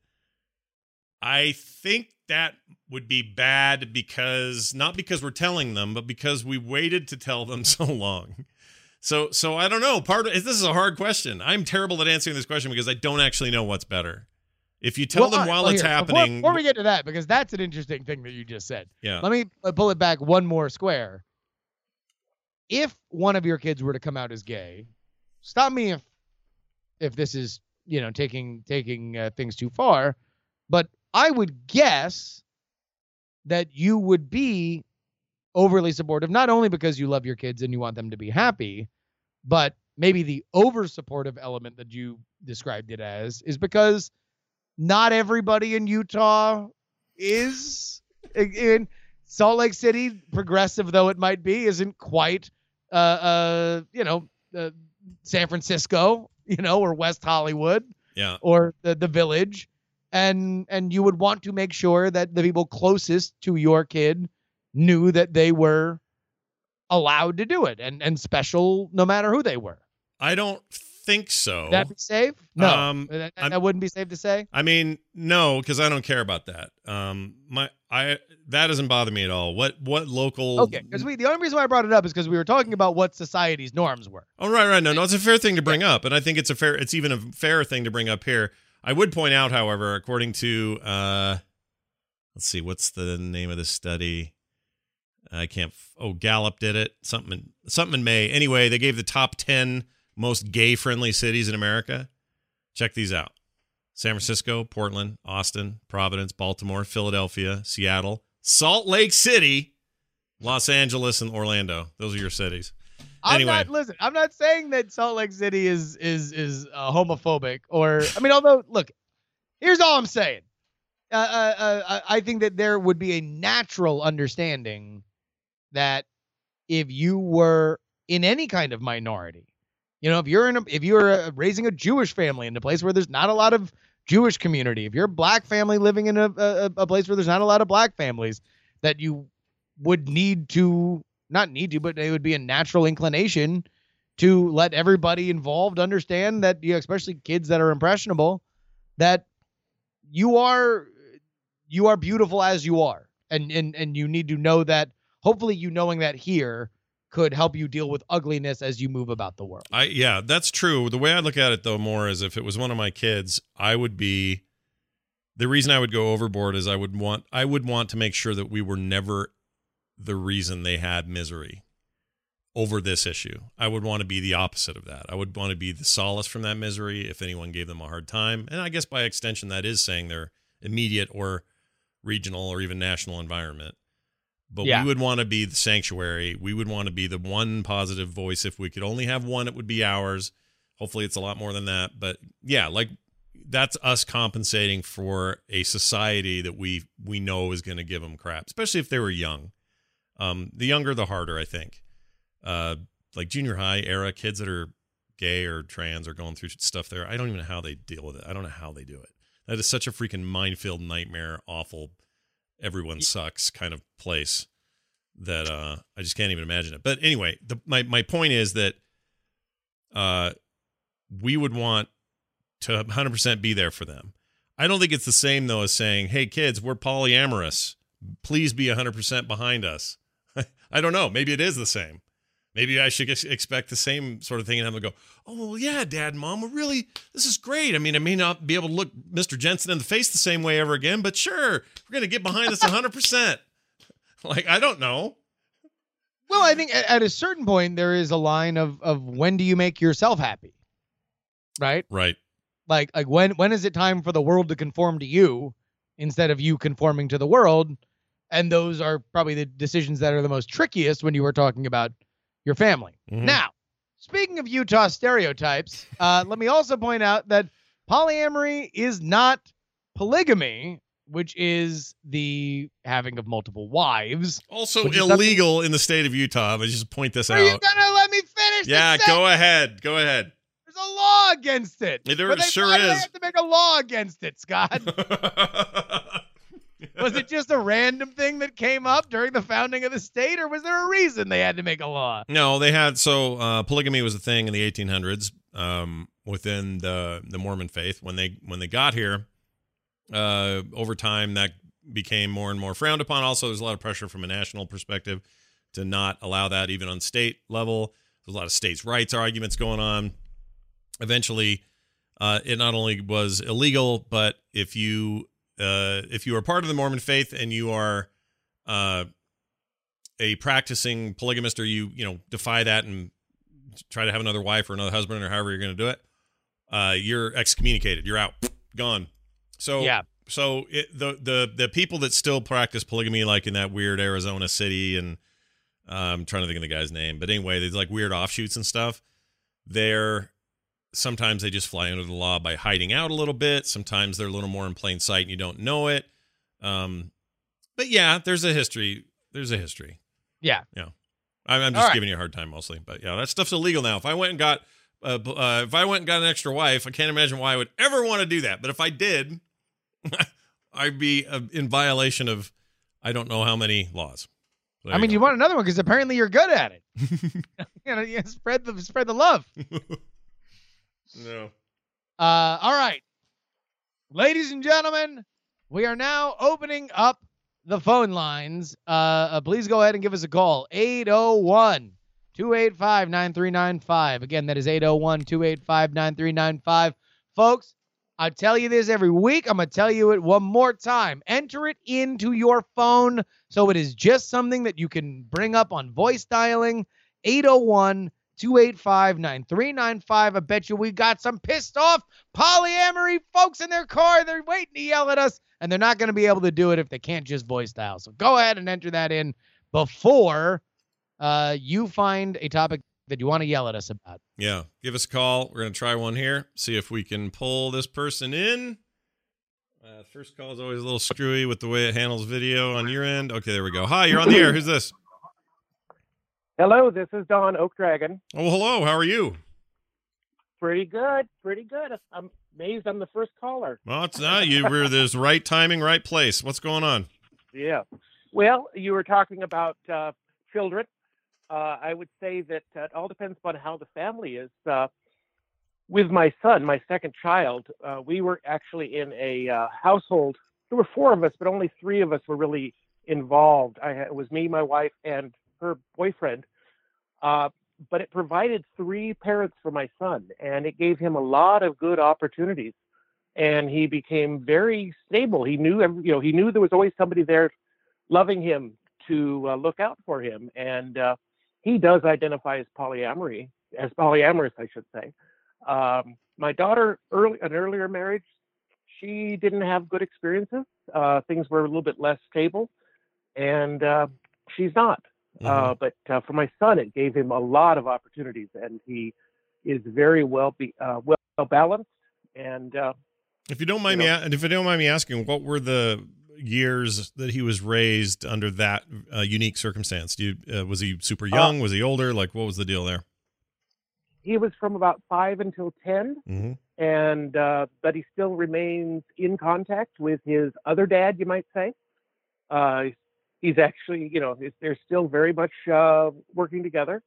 Speaker 1: I think that would be bad because not because we're telling them, but because we waited to tell them *laughs* so long. So so I don't know. Part of this is a hard question. I'm terrible at answering this question because I don't actually know what's better. If you tell well, them while well, it's here, happening,
Speaker 2: before, before, we get to that, because that's an interesting thing that you just said.
Speaker 1: Yeah.
Speaker 2: Let me uh, pull it back one more square. If one of your kids were to come out as gay, stop me if if this is you know taking taking uh, things too far, but I would guess that you would be overly supportive, not only because you love your kids and you want them to be happy, but maybe the over supportive element that you described it as is because not everybody in Utah is in Salt Lake City, progressive though it might be, isn't quite uh uh you know uh, San Francisco, you know, or West Hollywood,
Speaker 1: yeah,
Speaker 2: or the the Village, and and you would want to make sure that the people closest to your kid knew that they were allowed to do it and and special no matter who they were.
Speaker 1: I don't think so.
Speaker 2: That be safe? No, um, that, that wouldn't be safe to say.
Speaker 1: I mean, no, because I don't care about that. Um, my I that doesn't bother me at all. What what local?
Speaker 2: Okay, because we the only reason why I brought it up is because we were talking about what society's norms were.
Speaker 1: Oh right, right. No, no, it's a fair thing to bring up, and I think it's a fair. It's even a fair thing to bring up here. I would point out, however, according to uh, let's see, what's the name of the study? I can't. Oh, Gallup did it. Something. Something in May. Anyway, they gave the top ten most gay-friendly cities in America. Check these out: San Francisco, Portland, Austin, Providence, Baltimore, Philadelphia, Seattle, Salt Lake City, Los Angeles and Orlando. Those are your cities.
Speaker 2: I'm
Speaker 1: Anyway.
Speaker 2: not listen. I'm not saying that Salt Lake City is is is uh, homophobic or I mean, although look, here's all I'm saying. Uh, uh, uh, I think that there would be a natural understanding that if you were in any kind of minority, you know, if you're in a, if you're uh raising a Jewish family in a place where there's not a lot of Jewish community, if you're a black family living in a, a a place where there's not a lot of black families, that you would need to not need to, but it would be a natural inclination to let everybody involved understand that you know, especially kids that are impressionable, that you are you are beautiful as you are. And and and you need to know that hopefully you knowing that here could help you deal with ugliness as you move about the world.
Speaker 1: I yeah, that's true. The way I look at it though more is if it was one of my kids, I would be the reason I would go overboard is I would want I would want to make sure that we were never the reason they had misery over this issue. I would want to be the opposite of that. I would want to be the solace from that misery if anyone gave them a hard time. And I guess by extension that is saying their immediate or regional or even national environment. But
Speaker 2: Yeah.
Speaker 1: we would want to be the sanctuary. We would want to be the one positive voice. If we could only have one, it would be ours. Hopefully, it's a lot more than that. But yeah, like that's us compensating for a society that we we know is going to give them crap, especially if they were young. Um, the younger, the harder, I think. Uh, like junior high era kids that are gay or trans or going through stuff there. I don't even know how they deal with it. I don't know how they do it. That is such a freaking minefield, nightmare, awful. Everyone sucks kind of place that uh, I just can't even imagine it. But anyway, the, my my point is that uh, we would want to 100% be there for them. I don't think it's the same though as saying, "Hey kids, we're polyamorous. Please be 100% behind us." *laughs* I don't know. Maybe it is the same. Maybe I should ex- expect the same sort of thing and have them go, "Oh well, yeah, Dad, Mom, we're really this is great. I mean, I may not be able to look Mr. Jensen in the face the same way ever again, but sure, we're gonna get behind this 100%." *laughs* like I don't know.
Speaker 2: Well, I think at, at a certain point there is a line of of when do you make yourself happy? Right?
Speaker 1: Right.
Speaker 2: like like when when is it time for the world to conform to you instead of you conforming to the world and those are probably the decisions that are the most trickiest when you were talking about your family
Speaker 1: Mhm.
Speaker 2: now speaking of utah stereotypes uh, let me also point out that polyamory is not polygamy which is the having of multiple wives
Speaker 1: Also
Speaker 2: Which is something-
Speaker 1: illegal in the state of Utah. I just point this
Speaker 2: are you
Speaker 1: out.
Speaker 2: gonna let me finish
Speaker 1: Yeah, go ahead. Go ahead.
Speaker 2: there's a law against it
Speaker 1: Yeah, there
Speaker 2: But they-
Speaker 1: sure
Speaker 2: why do they
Speaker 1: is.
Speaker 2: have to make a law against it scott *laughs* Was it just a random thing that came up during the founding of the state, or was there a reason they had to make a law?
Speaker 1: No, they had so uh, polygamy was a thing in the 1800s um, within the the Mormon faith. When they when they got here, uh, over time that became more and more frowned upon. Also, there's a lot of pressure from a national perspective to not allow that even on state level. There's a lot of states' rights arguments going on. Eventually, uh, it not only was illegal, but if you uh, if you are part of the Mormon faith and you are uh, a practicing polygamist or you you know defy that and try to have another wife or another husband or however you're going to do it uh you're excommunicated. You're out. Gone. So
Speaker 2: Yeah.
Speaker 1: so it, the the the people that still practice polygamy like in that weird arizona city and uh, i'm trying to think of the guy's name but anyway there's like weird offshoots and stuff they're sometimes they just fly under the law by hiding out a little bit sometimes they're a little more in plain sight and you don't know it um but yeah there's a history there's a history
Speaker 2: Yeah.
Speaker 1: I'm, I'm just
Speaker 2: right.
Speaker 1: giving you a hard time mostly, but yeah, that stuff's illegal now. If I went and got, uh, uh, if I went and got an extra wife, I can't imagine why I would ever want to do that. But if I did, *laughs* I'd be uh, in violation of, I don't know how many laws. So
Speaker 2: I mean, you
Speaker 1: go.
Speaker 2: want another one because apparently you're good at it. *laughs* *laughs* you know, you spread the spread the love.
Speaker 1: No.
Speaker 2: Uh, all right, ladies and gentlemen, we are now opening up the phone lines. Uh, uh, please go ahead and give us a call 801 285 9395. Again, that is 801 285 9395. Folks, I tell you this every week. I'm going to tell you it one more time. Enter it into your phone so it is just something that you can bring up on voice dialing 801 285 9395. I bet you we got some pissed off polyamory folks in their car. They're waiting to yell at us, and they're not going to be able to do it if they can't just voice dial. So go ahead and enter that in before uh, you find a topic that you want to yell at us about.
Speaker 1: Yeah, give us a call. We're gonna try one here. See if we can pull this person in. Uh, first call is always a little screwy with the way it handles video on your end. Okay, there we go. Hi, you're on the air. Who's this?
Speaker 4: Hello, this is Don Oak Dragon.
Speaker 1: Oh, hello. How are you?
Speaker 4: Pretty good, pretty good. I'm amazed I'm the first caller.
Speaker 1: Well, it's not. You were *laughs* this right timing, right place. What's going on?
Speaker 4: Yeah. Well, you were talking about uh, children. Uh, I would say that uh, it all depends upon how the family is. Uh, with my son, my second child, uh, we were actually in a uh, household. There were four of us, but only three of us were really involved. I it was me, my wife, and her boyfriend. Uh, but it provided three parents for my son, and it gave him a lot of good opportunities. And he became very stable. He knew, you know, he knew there was always somebody there, loving him to uh, look out for him. And uh, he does identify as polyamory, as polyamorous, I should say. Um, my daughter, early an earlier marriage, she didn't have good experiences. Uh, things were a little bit less stable, and uh, she's not.
Speaker 1: Mm-hmm.
Speaker 4: Uh, but uh, for my son, it gave him a lot of opportunities, and he is very well be, uh, well balanced. And uh,
Speaker 1: If you don't mind
Speaker 4: You
Speaker 1: me, a- if you don't mind me asking, what were the years that he was raised under that uh, unique circumstance? Do you, uh, was he super young? was he older? Like, what was the deal there?
Speaker 4: he was from about five until ten,
Speaker 1: Mm-hmm.
Speaker 4: and uh, but he still remains in contact with his other dad, you might say. Uh, he's actually, you know, he's- they're still very much uh, working together.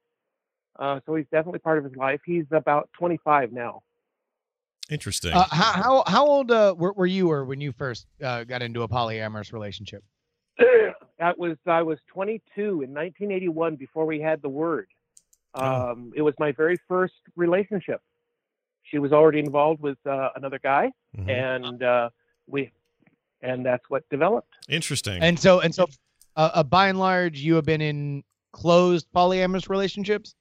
Speaker 4: Uh, so he's definitely part of his life. He's about 25 now.
Speaker 1: Interesting.
Speaker 2: Uh, how, how how old uh, were, were you or when you first uh, got into a polyamorous relationship? *clears throat*
Speaker 4: that was I was 22 in 1981 before we had the word.
Speaker 1: Oh.
Speaker 4: Um, It was my very first relationship. She was already involved with uh, another guy,
Speaker 1: Mhm.
Speaker 4: and uh, we, and that's what developed.
Speaker 1: Interesting.
Speaker 2: And so and so, uh, uh, by and large, you have been in closed polyamorous relationships.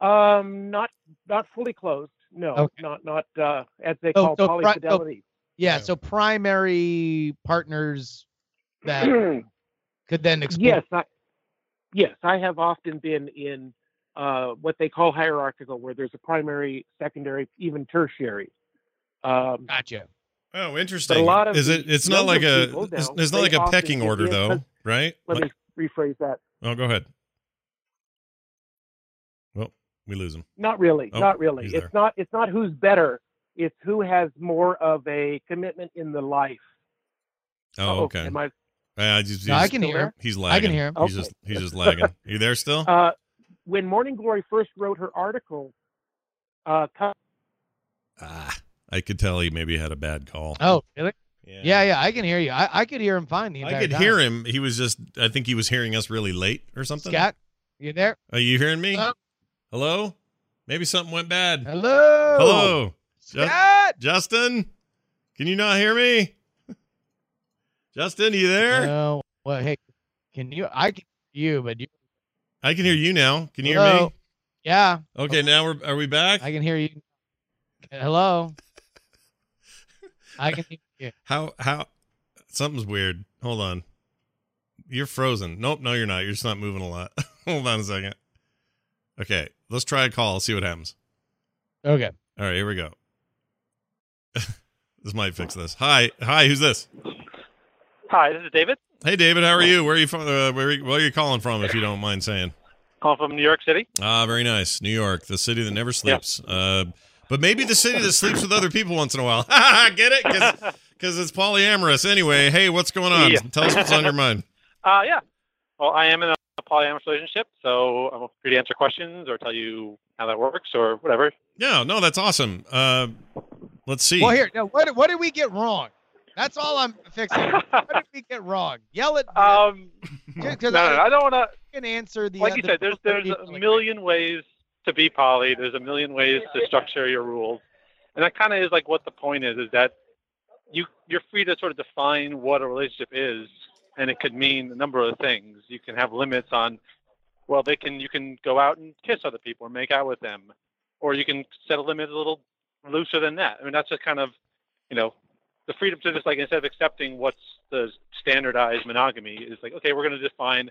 Speaker 4: Um, not not fully closed. No,
Speaker 2: Okay.
Speaker 4: not not uh, as they
Speaker 2: So-
Speaker 4: call
Speaker 2: so pri- so-
Speaker 4: polyfidelity.
Speaker 2: Yeah.
Speaker 1: Yeah.
Speaker 2: So primary partners that *clears throat* could then explore.
Speaker 4: yes, I, yes, I have often been in uh, what they call hierarchical, where there's a primary, secondary, even tertiary. Um,
Speaker 2: Gotcha.
Speaker 1: Oh, interesting.
Speaker 4: a lot of
Speaker 1: Is it? It's not like a.
Speaker 4: people
Speaker 1: It's,
Speaker 4: now,
Speaker 1: it's not like a pecking order,
Speaker 4: in,
Speaker 1: though,
Speaker 4: 'cause-
Speaker 1: right?
Speaker 4: let
Speaker 1: Like-
Speaker 4: me rephrase that.
Speaker 1: oh, go ahead. Well, we lose him.
Speaker 4: Not really,
Speaker 1: Oh,
Speaker 4: not really. It's
Speaker 1: there.
Speaker 4: not. It's not who's better. It's who has more of a commitment in the life.
Speaker 1: Oh,
Speaker 4: Uh-oh,
Speaker 1: okay.
Speaker 4: Am I,
Speaker 1: Uh, he's,
Speaker 2: No, I can hear. him.
Speaker 1: He's lagging.
Speaker 2: I can hear him.
Speaker 1: He's
Speaker 4: Okay.
Speaker 1: just he's just lagging. Are *laughs* you there still?
Speaker 4: uh, when Morning Glory first wrote her article, uh,
Speaker 1: ah, I could tell he maybe had a bad call.
Speaker 2: Oh, really? Yeah, yeah. I can hear you. I, I could hear him fine the entire
Speaker 1: I could
Speaker 2: time.
Speaker 1: hear him. He was just. I think he was hearing us really late or something.
Speaker 2: Scat, you there?
Speaker 1: Are you hearing me?
Speaker 2: Hello?
Speaker 1: Hello? Maybe something went bad.
Speaker 2: Hello.
Speaker 1: Hello, Ju- Justin. Can you not hear me? *laughs* Justin, you there?
Speaker 2: No. Well, hey, can you? I can hear you, but you.
Speaker 1: I can hear you now. Can you hear me?
Speaker 2: Yeah,
Speaker 1: Okay, now we're are we back?
Speaker 2: I can hear you. Hello. I can hear you.
Speaker 1: How how something's weird. Hold on. You're frozen. Nope, no, you're not. You're just not moving a lot. *laughs* Hold on a second. Okay, let's try a call. See what happens.
Speaker 2: Okay.
Speaker 1: All right, here we go. *laughs* this might fix this. Hi, hi. Who's this?
Speaker 5: Hi, this is David,
Speaker 1: Hey, David. How are you? Where are you from? Uh, where, are you, where are you calling from? If you don't mind saying.
Speaker 5: calling from New York City.
Speaker 1: Ah, very nice. New York, the city that never sleeps. Uh, but maybe the city that sleeps with other people once in a while. *laughs* Get it? Because it's polyamorous. Anyway, hey, what's going on?
Speaker 5: Yeah.
Speaker 1: Tell us what's on your mind. *laughs*
Speaker 5: Uh, yeah. Well, I am in a polyamorous relationship, so I'm free to answer questions or tell you how that works or whatever.
Speaker 1: Yeah, no, that's awesome. Uh, let's see.
Speaker 2: Well, here. Now, what what did we get wrong? That's all I'm fixing. what did we *laughs* get wrong? Yell at me.
Speaker 5: um, no,
Speaker 2: Because
Speaker 5: no,
Speaker 2: I
Speaker 5: I don't want to.
Speaker 2: can answer the.
Speaker 5: Like
Speaker 2: uh,
Speaker 5: you said, there's there's a million ways to be poly. There's a million ways to structure your rules, and that kind of is like what the point is. Is that you you're free to sort of define what a relationship is, and it could mean a number of things. You can have limits on, well, they can you can go out and kiss other people or make out with them, or you can set a limit a little looser than that. I mean, that's just kind of, you know, the freedom to just like instead of accepting what's the standardized monogamy is like, okay, we're going to define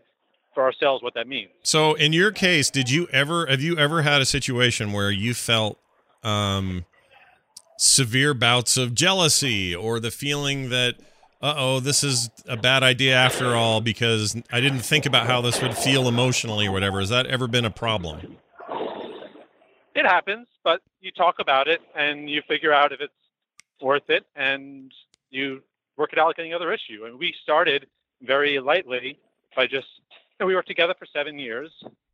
Speaker 5: for ourselves what that means.
Speaker 1: So, in your case, did you ever have you ever had a situation where you felt um, severe bouts of jealousy or the feeling that, uh oh, this is a bad idea after all because I didn't think about how this would feel emotionally or whatever? Has that ever been a problem?
Speaker 5: It happens, but you talk about it and you figure out if it's worth it and you work it out like any other issue. And we started very lightly by just, know, we worked together for seven years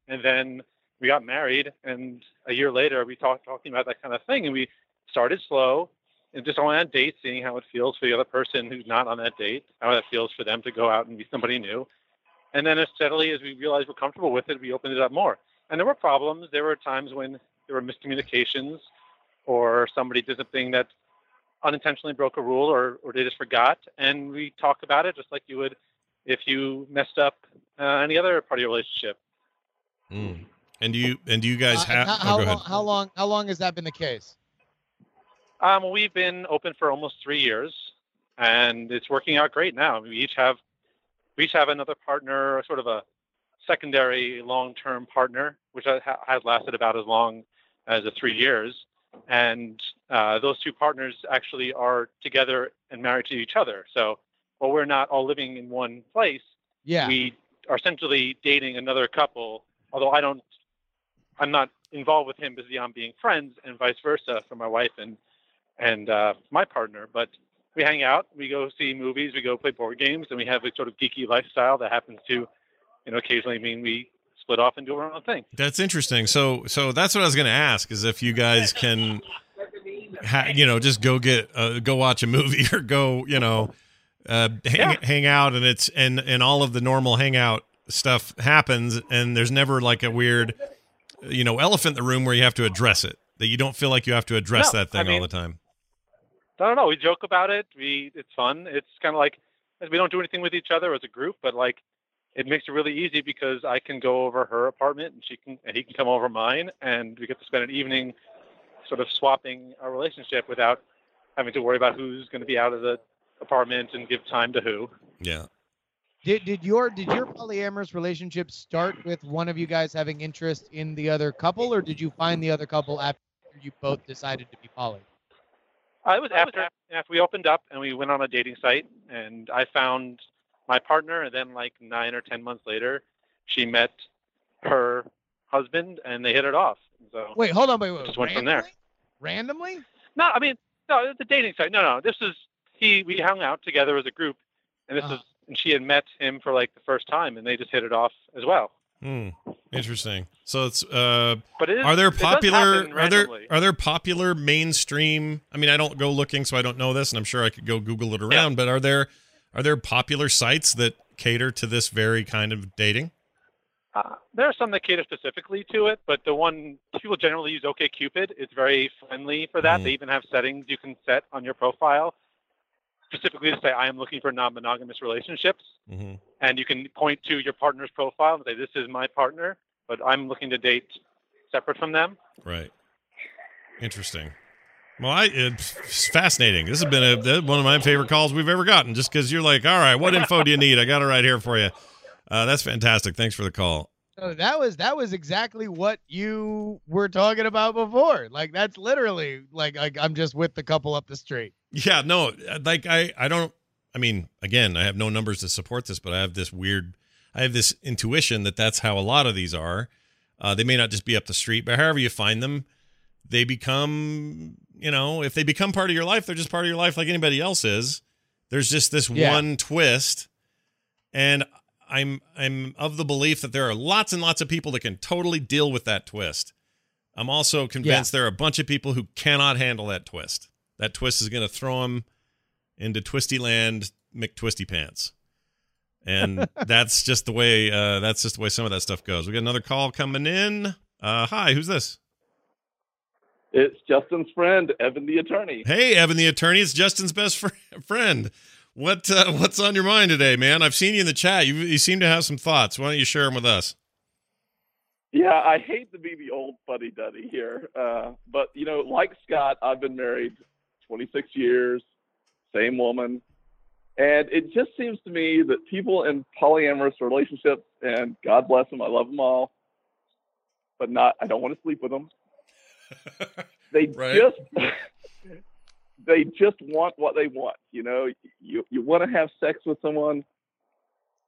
Speaker 5: and then we got married. And a year later, we talked talking about that kind of thing. And we started slow and just on a date, seeing how it feels for the other person who's not on that date, how that feels for them to go out and be somebody new. And then as steadily as we realized we're comfortable with it, we opened it up more. And there were problems. There were times when there were miscommunications or somebody did something that unintentionally broke a rule or, or they just forgot. And we talk about it just like you would if you messed up uh, any other part of your relationship.
Speaker 1: Mm. And do you and do you guys
Speaker 2: Uh,
Speaker 1: have?
Speaker 2: how,
Speaker 1: oh,
Speaker 2: how
Speaker 1: go
Speaker 2: long? How long? How long has that been the case?
Speaker 5: Um, we've been open for almost three years, and it's working out great now. We each have we each have another partner, sort of a secondary long-term partner, which has lasted about as long as the three years. And uh, those two partners actually are together and married to each other. So while we're not all living in one place,
Speaker 2: Yeah.
Speaker 5: we are essentially dating another couple. Although I don't, I'm not involved with him as beyond being friends, and vice versa for my wife and and uh, my partner. But we hang out, we go see movies, we go play board games, and we have a sort of geeky lifestyle that happens to, you know, occasionally mean we split off and do our own thing.
Speaker 1: That's interesting. So, so that's what I was going to ask: is if you guys can, ha- you know, just go get, uh, go watch a movie *laughs* or go, you know, uh, hang,
Speaker 5: Yeah.
Speaker 1: hang out, and it's and and all of the normal hangout stuff happens, and there's never like a weird, you know, elephant in the room where you have to address it. That you don't feel like you have to address
Speaker 5: No,
Speaker 1: that thing
Speaker 5: I mean-
Speaker 1: all the time.
Speaker 5: I don't know. We joke about it. We it's fun. It's kind of like we don't do anything with each other as a group, but like it makes it really easy because I can go over her apartment and she can and he can come over mine, and we get to spend an evening sort of swapping our relationship without having to worry about who's going to be out of the apartment and give time to who.
Speaker 1: Yeah.
Speaker 2: Did did your did your polyamorous relationship start with one of you guys having interest in the other couple, or did you find the other couple after you both decided to be poly?
Speaker 5: I was after after we opened up and we went on a dating site, and I found my partner, and then like nine or ten months later, she met her husband, and they hit it off. So
Speaker 2: Wait, hold on, wait, wait.
Speaker 5: Just went from there.
Speaker 2: Randomly? Randomly?
Speaker 5: no, I mean no, it's a dating site. No, no, this is he. We hung out together as a group, and this is and she had met him for like the first time, and they just hit it off as well.
Speaker 1: Hmm. Interesting. So it's uh
Speaker 5: But it is,
Speaker 1: are there popular are there are there popular mainstream I mean I don't go looking so I don't know this and I'm sure I could go google it around but are there are there popular sites that cater to this very kind of dating?
Speaker 5: Uh, there are some that cater specifically to it, but the one people generally use OkCupid. It's very friendly for that.
Speaker 1: Mhm.
Speaker 5: They even have settings you can set on your profile specifically to say, "I am looking for non-monogamous relationships,"
Speaker 1: Mhm.
Speaker 5: and you can point to your partner's profile and say, "This is my partner, but I'm looking to date separate from them."
Speaker 1: Right. Interesting. Well, I it's fascinating. This has been a one of my favorite calls we've ever gotten. Just because you're like, all right, what info do you need? I got it right here for you. Uh, that's fantastic. Thanks for the call.
Speaker 2: So that was that was exactly what you were talking about before. Like that's literally like, like I'm just with the couple up the street.
Speaker 1: Yeah, no, like I, I don't. I mean, again, I have no numbers to support this, but I have this weird, I have this intuition that that's how a lot of these are. Uh, they may not just be up the street, but however you find them, they become, you know, if they become part of your life, they're just part of your life like anybody else is. There's just this
Speaker 2: Yeah.
Speaker 1: one twist, and I'm I'm of the belief that there are lots and lots of people that can totally deal with that twist. I'm also convinced there are a bunch of people who cannot handle that twist. That twist is going to throw them into twisty land, McTwisty pants, and *laughs* that's just the way. Uh, that's just the way some of that stuff goes. We got another call coming in. Uh, hi, who's this?
Speaker 6: It's Justin's friend, Evan the attorney.
Speaker 1: Hey, Evan, the attorney. It's Justin's best fr- *laughs* friend. What uh, what's on your mind today, man? I've seen you in the chat. You you seem to have some thoughts. Why don't you share them with us?
Speaker 6: Yeah, I hate to be the old fuddy duddy here, uh, but you know, like Scott, I've been married 26 years, same woman, and it just seems to me that people in polyamorous relationships and God bless them. I love them all, but not. I don't want to sleep with them. *laughs* They
Speaker 1: Right.
Speaker 6: just *laughs* they just want what they want. You know, you you want to have sex with someone.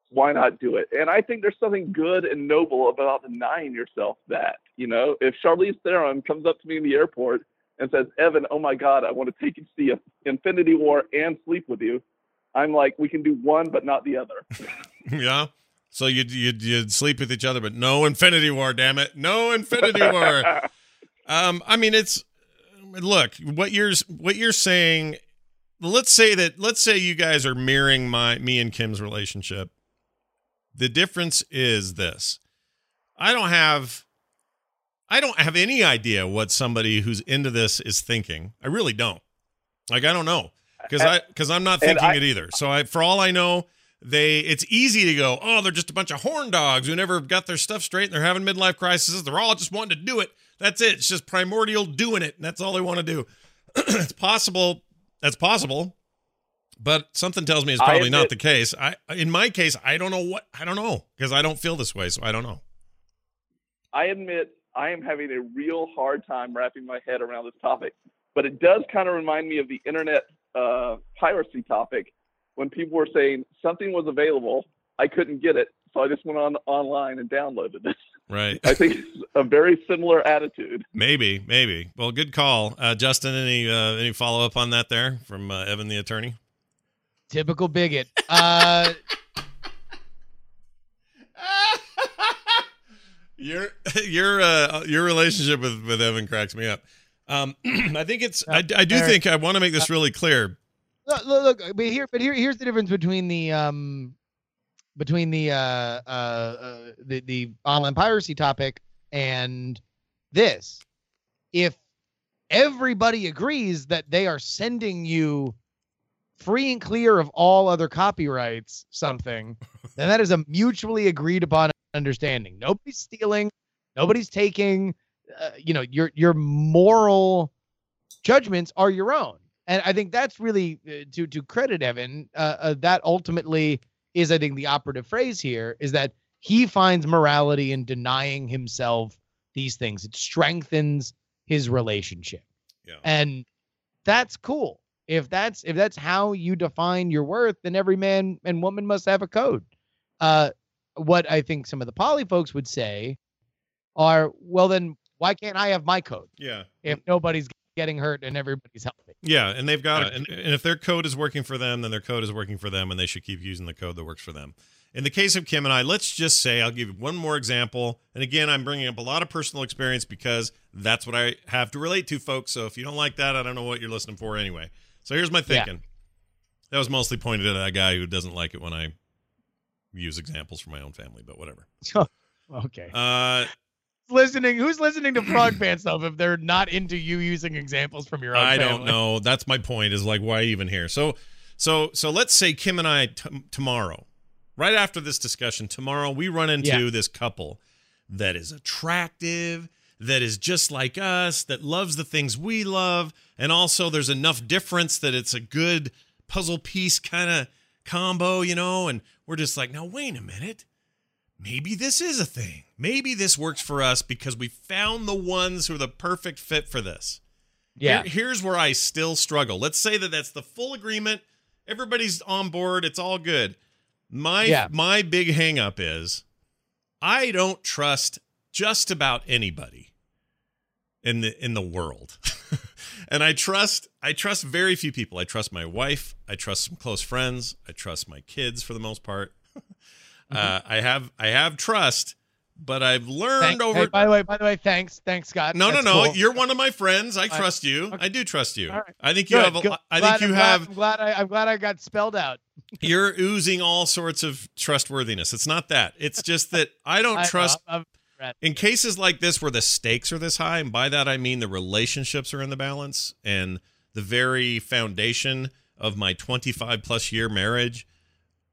Speaker 6: Why not do it? And I think there's something good and noble about denying yourself that. You know, if Charlize Theron comes up to me in the airport and says, "Evan, oh my God, I want to take you to see Infinity War and sleep with you," I'm like, we can do one but not the other. *laughs*
Speaker 1: yeah. So you'd, you'd you'd sleep with each other, but no Infinity War, damn it, no Infinity War. *laughs* um, I mean, it's look what you're what you're saying. Let's say that let's say you guys are mirroring my me and Kim's relationship. The difference is this: I don't have I don't have any idea what somebody who's into this is thinking. I really don't. Like I don't know because I because I'm not thinking
Speaker 6: I-
Speaker 1: it either. So I, for all I know, they it's easy to go, oh, they're just a bunch of horn dogs who never got their stuff straight and they're having midlife crises. They're all just wanting to do it. That's it. It's just primordial doing it, and that's all they want to do. *clears throat* it's possible. That's possible. But something tells me it's probably not the case. I in my case, I don't know what I don't know because I don't feel this way, so I don't know.
Speaker 6: I admit I am having a real hard time wrapping my head around this topic, but it does kind of remind me of the internet uh, piracy topic when people were saying something was available, I couldn't get it, so I just went on online and downloaded it. *laughs*
Speaker 1: Right.
Speaker 6: I think it's a very similar attitude. *laughs*
Speaker 1: Maybe, maybe. Well, good call, uh, Justin. Any uh, any follow up on that there from uh, Evan the attorney?
Speaker 2: Typical bigot. Uh, *laughs*
Speaker 1: your your uh, your relationship with with Evan cracks me up. Um, *clears throat* I think it's. I, I do think I want to make this really clear.
Speaker 2: look, look, look, but here, but here, here's the difference between the um, between the uh, uh, uh the the online piracy topic and this. If everybody agrees that they are sending you free and clear of all other copyrights something, *laughs* then that is a mutually agreed upon understanding. Nobody's stealing, nobody's taking. Uh, you know, your your moral judgments are your own. And I think that's really uh, to to credit Evan. Uh, uh, that ultimately is, I think, the operative phrase here is that he finds morality in denying himself these things. It strengthens his relationship,
Speaker 1: Yeah.
Speaker 2: and that's cool. If that's if that's how you define your worth, then every man and woman must have a code. Uh, what I think some of the poly folks would say are, well, then why can't I have my code
Speaker 1: Yeah.
Speaker 2: if nobody's getting hurt and everybody's healthy?
Speaker 1: Yeah, and they've got it. And, and if their code is working for them, then their code is working for them, and they should keep using the code that works for them. In the case of Kim and I, let's just say I'll give you one more example. And again, I'm bringing up a lot of personal experience because that's what I have to relate to, folks. So if you don't like that, I don't know what you're listening for anyway. So here's my
Speaker 2: Yeah.
Speaker 1: thinking. That was mostly pointed at that guy who doesn't like it when I use examples from my own family, but whatever. *laughs*
Speaker 2: Okay.
Speaker 1: Uh,
Speaker 2: listening who's listening to frog *laughs* pants stuff if they're not into you using examples from your own
Speaker 1: I
Speaker 2: family?
Speaker 1: don't know. That's my point. Is like why even here? So, so, so let's say Kim and I t- tomorrow, right after this discussion, tomorrow we run into
Speaker 2: Yeah.
Speaker 1: this couple that is attractive, that is just like us, that loves the things we love, and also there's enough difference that it's a good puzzle piece kind of combo, you know. And we're just like, now wait a minute. Maybe this is a thing. Maybe this works for us because we found the ones who are the perfect fit for this.
Speaker 2: Yeah.
Speaker 1: Here- here's where I still struggle. Let's say that that's the full agreement. Everybody's on board. It's all good. My
Speaker 2: Yeah.
Speaker 1: my big hangup is I don't trust just about anybody in the in the world. *laughs* and I trust I trust very few people. I trust my wife, I trust some close friends, I trust my kids for the most part. *laughs* uh, I have I have trust, but I've learned
Speaker 2: Thank-
Speaker 1: over
Speaker 2: hey, by the way, by the way, thanks, thanks, Scott.
Speaker 1: no,
Speaker 2: That's
Speaker 1: no, no.
Speaker 2: cool.
Speaker 1: You're one of my friends. I trust you.
Speaker 2: Okay.
Speaker 1: I do trust you.
Speaker 2: Right.
Speaker 1: I think you
Speaker 2: Good,
Speaker 1: have. A,
Speaker 2: good.
Speaker 1: I
Speaker 2: Glad-
Speaker 1: think you
Speaker 2: I'm glad-
Speaker 1: have.
Speaker 2: I'm glad I, I'm glad I got spelled out. *laughs*
Speaker 1: You're oozing all sorts of trustworthiness. It's not that. It's just that I don't *laughs*
Speaker 2: I-
Speaker 1: trust.
Speaker 2: I'm- I'm-
Speaker 1: in cases like this where the stakes are this high, and by that I mean the relationships are in the balance, and the very foundation of my 25 plus year marriage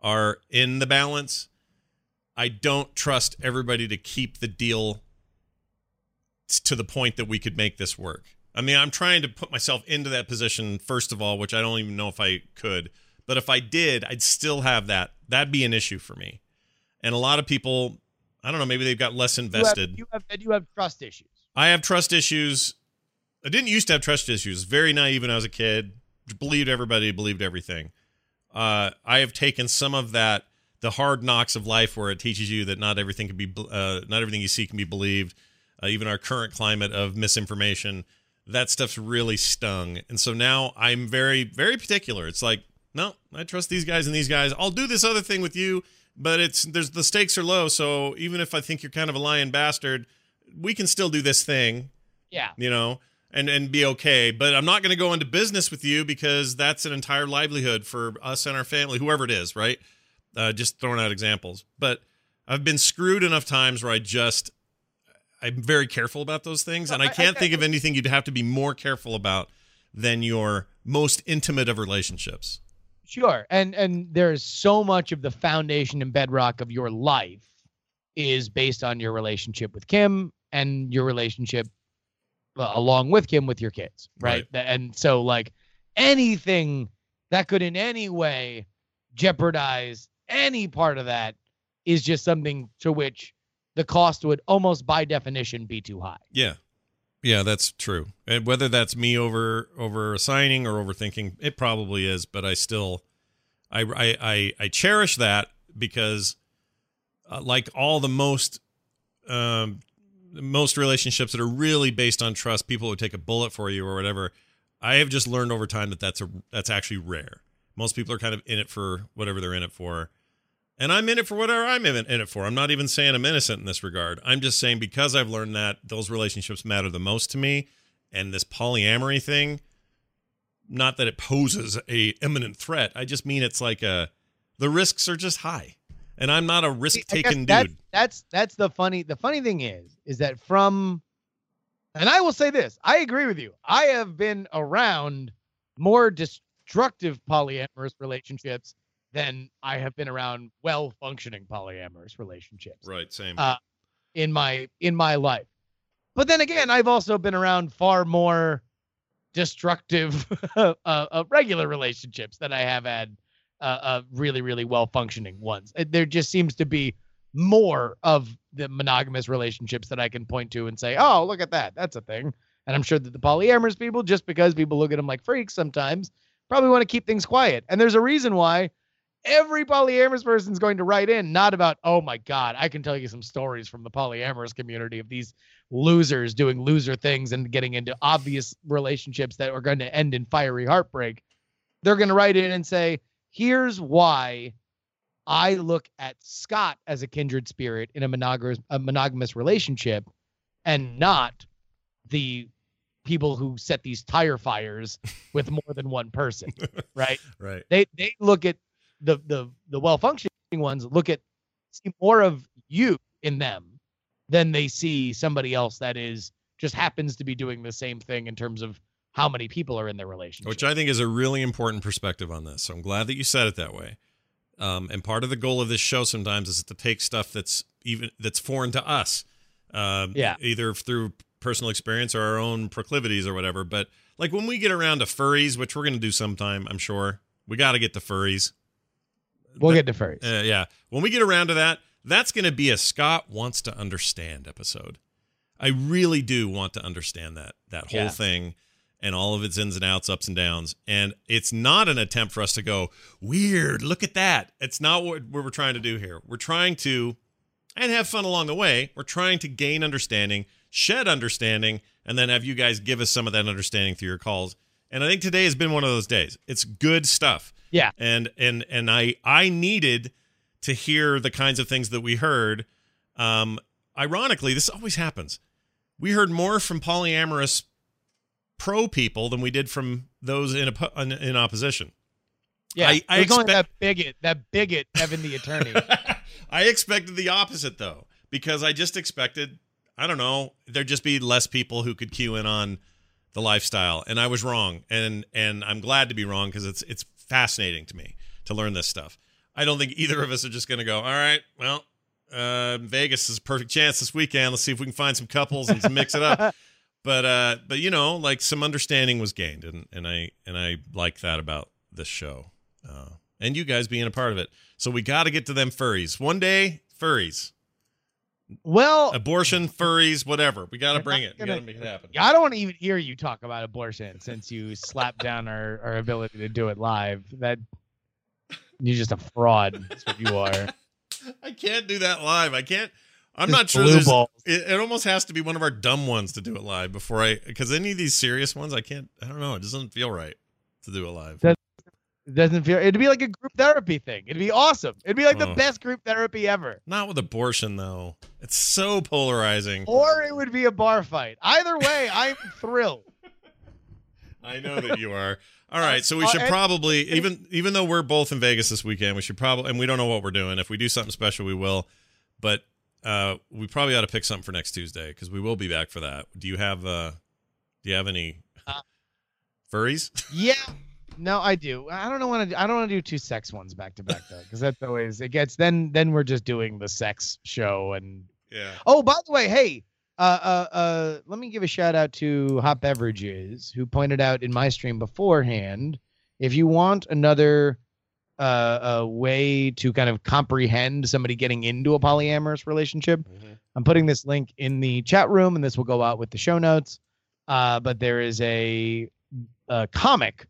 Speaker 1: are in the balance. I don't trust everybody to keep the deal to the point that we could make this work. I mean, I'm trying to put myself into that position first of all, which I don't even know if I could. But if I did, I'd still have that. That'd be an issue for me. and a lot of people, I don't know, maybe they've got less
Speaker 2: You have,
Speaker 1: invested.
Speaker 2: you have you have trust issues.
Speaker 1: I have trust issues. I didn't used to have trust issues. Very naive when I was a kid. Believed everybody, believed everything. Uh, I have taken some of that, the hard knocks of life, where it teaches you that not everything can be, uh, not everything you see can be believed. Uh, even our current climate of misinformation, that stuff's really stung. And so now I'm very, very particular. It's like, no, I trust these guys and these guys. I'll do this other thing with you, but it's there's the stakes are low. So even if I think you're kind of a lying bastard, we can still do this thing
Speaker 2: Yeah.
Speaker 1: you know, and and be okay. But I'm not going to go into business with you because that's an entire livelihood for us and our family, whoever it is, right? Uh, just throwing out examples. But I've been screwed enough times where I just I'm very careful about those things, and I
Speaker 2: I- I-
Speaker 1: can't think of anything you'd have to be more careful about than your most intimate of relationships.
Speaker 2: Sure. And and there's so much of the foundation and bedrock of your life is based on your relationship with Kim and your relationship uh, along with Kim with your kids, right? Th- And so like anything that could in any way jeopardize any part of that is just something to which the cost would almost by definition be too high.
Speaker 1: Yeah. Yeah, that's true. And whether that's me over over assigning or overthinking, it probably is, but I still I I I, I cherish that because uh, like all the most um most relationships that are really based on trust, people would take a bullet for you or whatever. I have just learned over time that that's a that's actually rare. Most people are kind of in it for whatever they're in it for. And I'm in it for whatever I'm in it for. I'm not even saying I'm innocent in this regard. I'm just saying because I've learned that those relationships matter the most to me, and this polyamory thing, not that it poses a imminent threat. I just mean it's like a the risks are just high, and I'm not a risk taking dude.
Speaker 2: That's that's the funny the funny thing is is that from and I will say this, I agree with you. I have been around more destructive polyamorous relationships than I have been around well functioning polyamorous relationships
Speaker 1: Right, same.
Speaker 2: Uh, in my in my life. But then again, I've also been around far more destructive *laughs* uh, uh, regular relationships than I have had uh, uh, really, really well functioning ones. There just seems to be more of the monogamous relationships that I can point to and say, oh, look at that. That's a thing. And I'm sure that the polyamorous people, just because people look at them like freaks sometimes, probably want to keep things quiet. And there's a reason why every polyamorous person is going to write in, not about, oh my God, I can tell you some stories from the polyamorous community of these losers doing loser things and getting into obvious relationships that are going to end in fiery heartbreak. They're going to write in and say, here's why I look at Scott as a kindred spirit in a monogamous a monogamous relationship and not the people who set these tire fires with more than one person, *laughs* right?
Speaker 1: right.
Speaker 2: They they look at the the the well functioning ones look at see more of you in them than they see somebody else that is just happens to be doing the same thing in terms of how many people are in their relationship.
Speaker 1: Which I think is a really important perspective on this. So I'm glad that you said it that way. Um, and part of the goal of this show sometimes is to take stuff that's even that's foreign to us, um,
Speaker 2: Yeah.
Speaker 1: either through personal experience or our own proclivities or whatever. But like when we get around to furries, which we're going to do sometime, I'm sure we got to get to furries.
Speaker 2: we'll get to furries.
Speaker 1: uh, yeah. When we get around to that, that's going to be a Scott wants to understand episode. I really do want to understand that that whole
Speaker 2: Yeah.
Speaker 1: thing and all of its ins and outs, ups and downs. And it's not an attempt for us to go weird. Look at that. It's not what we're trying to do here. We're trying to and have fun along the way. We're trying to gain understanding, shed understanding, and then have you guys give us some of that understanding through your calls. And I think today has been one of those days. It's good stuff
Speaker 2: Yeah.
Speaker 1: and and and I I needed to hear the kinds of things that we heard. Um, ironically, this always happens. We heard more from polyamorous pro people than we did from those in oppo- in, in opposition.
Speaker 2: Yeah,
Speaker 1: I- I expect-
Speaker 2: that bigot, that bigot, Evan the attorney. *laughs*
Speaker 1: I expected the opposite though, because I just expected I don't know there'd just be less people who could cue in on the lifestyle, and I was wrong, and and I'm glad to be wrong because it's it's fascinating to me to learn this stuff. I don't think either of us are just going to go. All right, well, uh, Vegas is a perfect chance this weekend. Let's see if we can find some couples and mix it up. *laughs* But uh, but you know, like some understanding was gained, and and I and I like that about this show, uh, and you guys being a part of it. So we got to get to them furries one day. Furries,
Speaker 2: Well,
Speaker 1: abortion, furries, whatever. We got to bring it.
Speaker 2: Gonna-
Speaker 1: got to make it happen.
Speaker 2: I don't want to even hear you talk about abortion since you slapped down our, our ability to do it live. That you're just a fraud. That's what you are. *laughs*
Speaker 1: I can't do that live. I can't. I'm
Speaker 2: Just
Speaker 1: not sure.
Speaker 2: blue balls.
Speaker 1: it, it almost has to be one of our dumb ones to do it live before I, because any of these serious ones, I can't. I don't know. It doesn't feel right to do it live.
Speaker 2: That- It doesn't feel. It'd be like a group therapy thing. It'd be awesome. It'd be like the
Speaker 1: Oh.
Speaker 2: best group therapy ever.
Speaker 1: Not with abortion though. It's so polarizing.
Speaker 2: Or it would be a bar fight. Either way, I'm *laughs* thrilled.
Speaker 1: I know that you are. All right, so we
Speaker 2: Uh,
Speaker 1: should probably even even though we're both in Vegas this weekend, we should probably and we don't know what we're doing. If we do something special, we will. But uh we probably ought to pick something for next Tuesday because we will be back for that. Do you have uh do you have any
Speaker 2: Uh,
Speaker 1: furries?
Speaker 2: Yeah. *laughs* No, I do. I don't know want to. I don't want to do two sex ones back to back though, because that's always it gets. Then then we're just doing the sex show and.
Speaker 1: yeah.
Speaker 2: Oh, by the way, hey, uh, uh, uh, let me give a shout out to Hot Beverages who pointed out in my stream beforehand. If you want another uh, uh way to kind of comprehend somebody getting into a polyamorous relationship, I'm putting this link in the chat room, and this will go out with the show notes. Uh, but there is a, a comic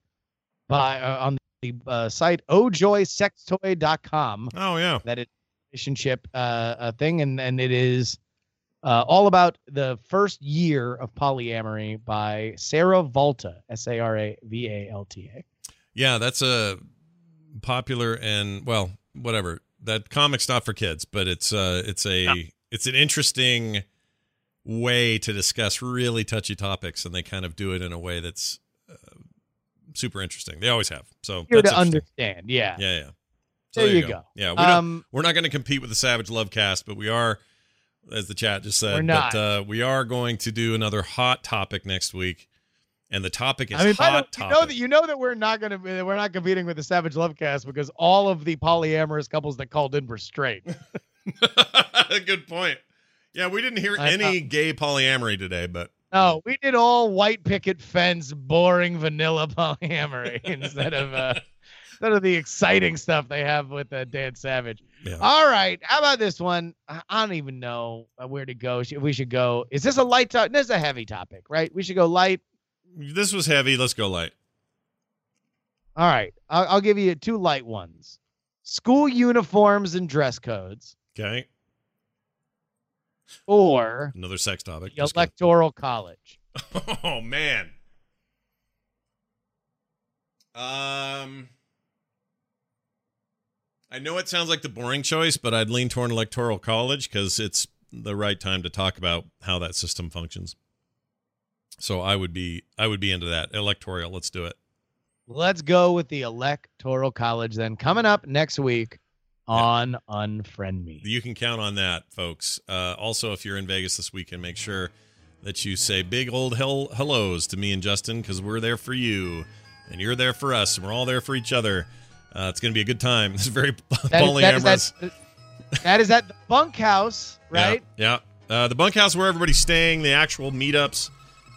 Speaker 2: by uh, on the uh, site ohjoysextoy.com
Speaker 1: Oh yeah.
Speaker 2: that is relationship uh, uh, thing, and and it is uh, all about the first year of polyamory by Sara Valta, S A R A V A L T A.
Speaker 1: Yeah, that's a popular and well, whatever. That comic's not for kids, but it's uh it's a it's an interesting way to discuss really touchy topics and they kind of do it in a way that's super interesting. They always have. So
Speaker 2: Here
Speaker 1: that's
Speaker 2: to understand, yeah.
Speaker 1: Yeah, yeah. So
Speaker 2: There you go.
Speaker 1: Yeah, We
Speaker 2: um,
Speaker 1: we're not going to compete with the Savage Love cast, but we are as the chat just said,
Speaker 2: We're not.
Speaker 1: but uh, we are going to do another hot topic next week. And the topic is
Speaker 2: I mean, by the you
Speaker 1: topic.
Speaker 2: know that you know that we're not gonna be, we're not competing with the Savage Love Cast because all of the polyamorous couples that called in were straight. *laughs*
Speaker 1: Good point. Yeah, we didn't hear
Speaker 2: I
Speaker 1: any gay polyamory today, but
Speaker 2: No, we did all white picket fence, boring vanilla *laughs* polyamory instead of uh, instead of the exciting stuff they have with uh, Dan Savage.
Speaker 1: yeah.
Speaker 2: All right, how about this one? I don't even know uh, where to go. We should go. Is this a light topic? This is a heavy topic, right? We should go light.
Speaker 1: this was heavy. Let's go light.
Speaker 2: All right, I'll, I'll give you two light ones: school uniforms and dress codes,
Speaker 1: Okay.
Speaker 2: Or
Speaker 1: Another sex topic.
Speaker 2: the electoral college. *laughs*
Speaker 1: Oh man. Um I know it sounds like the boring choice, but I'd lean toward electoral college because it's the right time to talk about how that system functions. So I would be I would be into that. Electoral, let's do it.
Speaker 2: Let's go with the electoral college then. Coming up next week on Unfriend Me.
Speaker 1: You can count on that, folks. Uh, also, if you're in Vegas this weekend, make sure that you say big old hell hellos to me and Justin because we're there for you and you're there for us and we're all there for each other. Uh, it's going to be a good time. *laughs* It's very *laughs*
Speaker 2: That is- that
Speaker 1: polyamorous.
Speaker 2: is at- that is at the bunkhouse, right?
Speaker 1: Yeah. yeah. Uh, the bunkhouse where everybody's staying, the actual meetups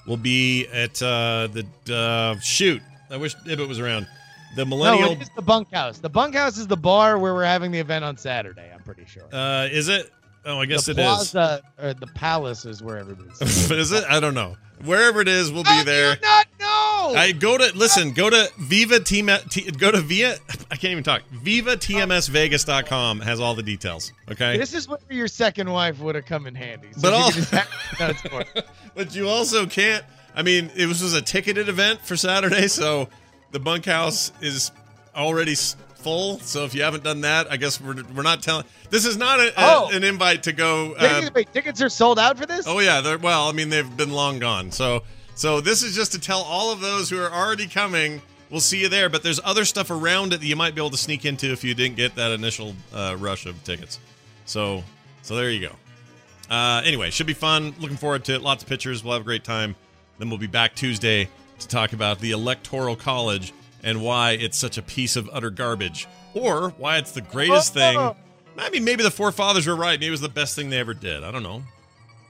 Speaker 1: will be at uh, the uh, shoot. I wish Ibbot was around. The
Speaker 2: No,
Speaker 1: millennial.
Speaker 2: it is the bunkhouse. The bunkhouse is the bar where we're having the event on Saturday. I'm pretty sure.
Speaker 1: uh, is it? Oh, I guess
Speaker 2: the
Speaker 1: it is.
Speaker 2: plaza, Or the palace is where everybody's. *laughs*
Speaker 1: is it? I don't know. Wherever it is, we'll be
Speaker 2: How do
Speaker 1: there.
Speaker 2: you not know?
Speaker 1: I go to listen. Go to Viva Team. T, go to Via. *laughs* I can't even talk. VivaTMSVegas.com has all the details. Okay,
Speaker 2: This is where your second wife would have come in handy. So
Speaker 1: But all-
Speaker 2: just have *laughs* notes for it.
Speaker 1: but you also can't. I mean, it was, was a ticketed event for Saturday, so the bunkhouse is already full. So if you haven't done that, I guess we're we're not telling. This is not a, a-
Speaker 2: Oh.
Speaker 1: an invite to go. Uh,
Speaker 2: Tickets- wait, tickets are sold out for this?
Speaker 1: Oh yeah, they're well. I mean, they've been long gone. So so this is just to tell all of those who are already coming. We'll see you there. But there's other stuff around it that you might be able to sneak into if you didn't get that initial uh, rush of tickets. So so there you go. Uh, anyway, should be fun. Looking forward to it. Lots of pictures. We'll have a great time. Then we'll be back Tuesday to talk about the Electoral College and why it's such a piece of utter garbage, or why it's the greatest *laughs* thing. I mean, maybe the forefathers were right. Maybe it was the best thing they ever did. I don't know.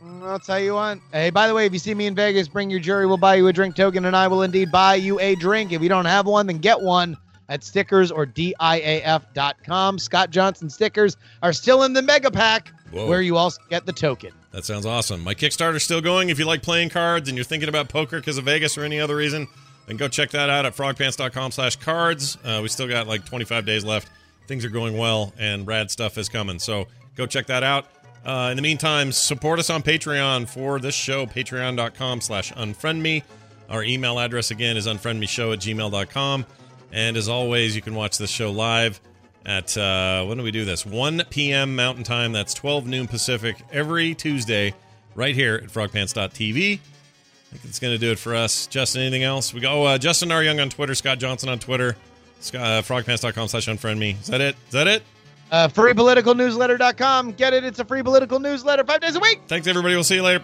Speaker 2: Mm, I'll tell you what. Hey, by the way, if you see me in Vegas, bring your jury. We'll buy you a drink token, and I will indeed buy you a drink. If you don't have one, then get one. at stickers or DIAF.com. Scott Johnson stickers are still in the mega pack
Speaker 1: Whoa.
Speaker 2: where you also get the token.
Speaker 1: That sounds awesome. My Kickstarter's still going. If you like playing cards and you're thinking about poker because of Vegas or any other reason, then go check that out at frogpants.com slash cards. Uh, we still got like 25 days left. Things are going well and rad stuff is coming. So go check that out. Uh, in the meantime, support us on Patreon for this show, patreon.com slash unfriendme. Our email address again is unfriendmeshow at gmail.com. And as always, you can watch this show live at uh, when do we do this? 1 p.m mountain time. That's 12 noon pacific every tuesday right here at frogpants.tv i think it's going to do it for us. Justin anything else? We go uh, justin r young on twitter scott johnson on twitter Scott, uh, frogpants.com slash unfriend me. Is that it? Is that it?
Speaker 2: Uh, freepoliticalnewsletter.com. Get it. It's a free political newsletter five days a week.
Speaker 1: thanks everybody. We'll see you later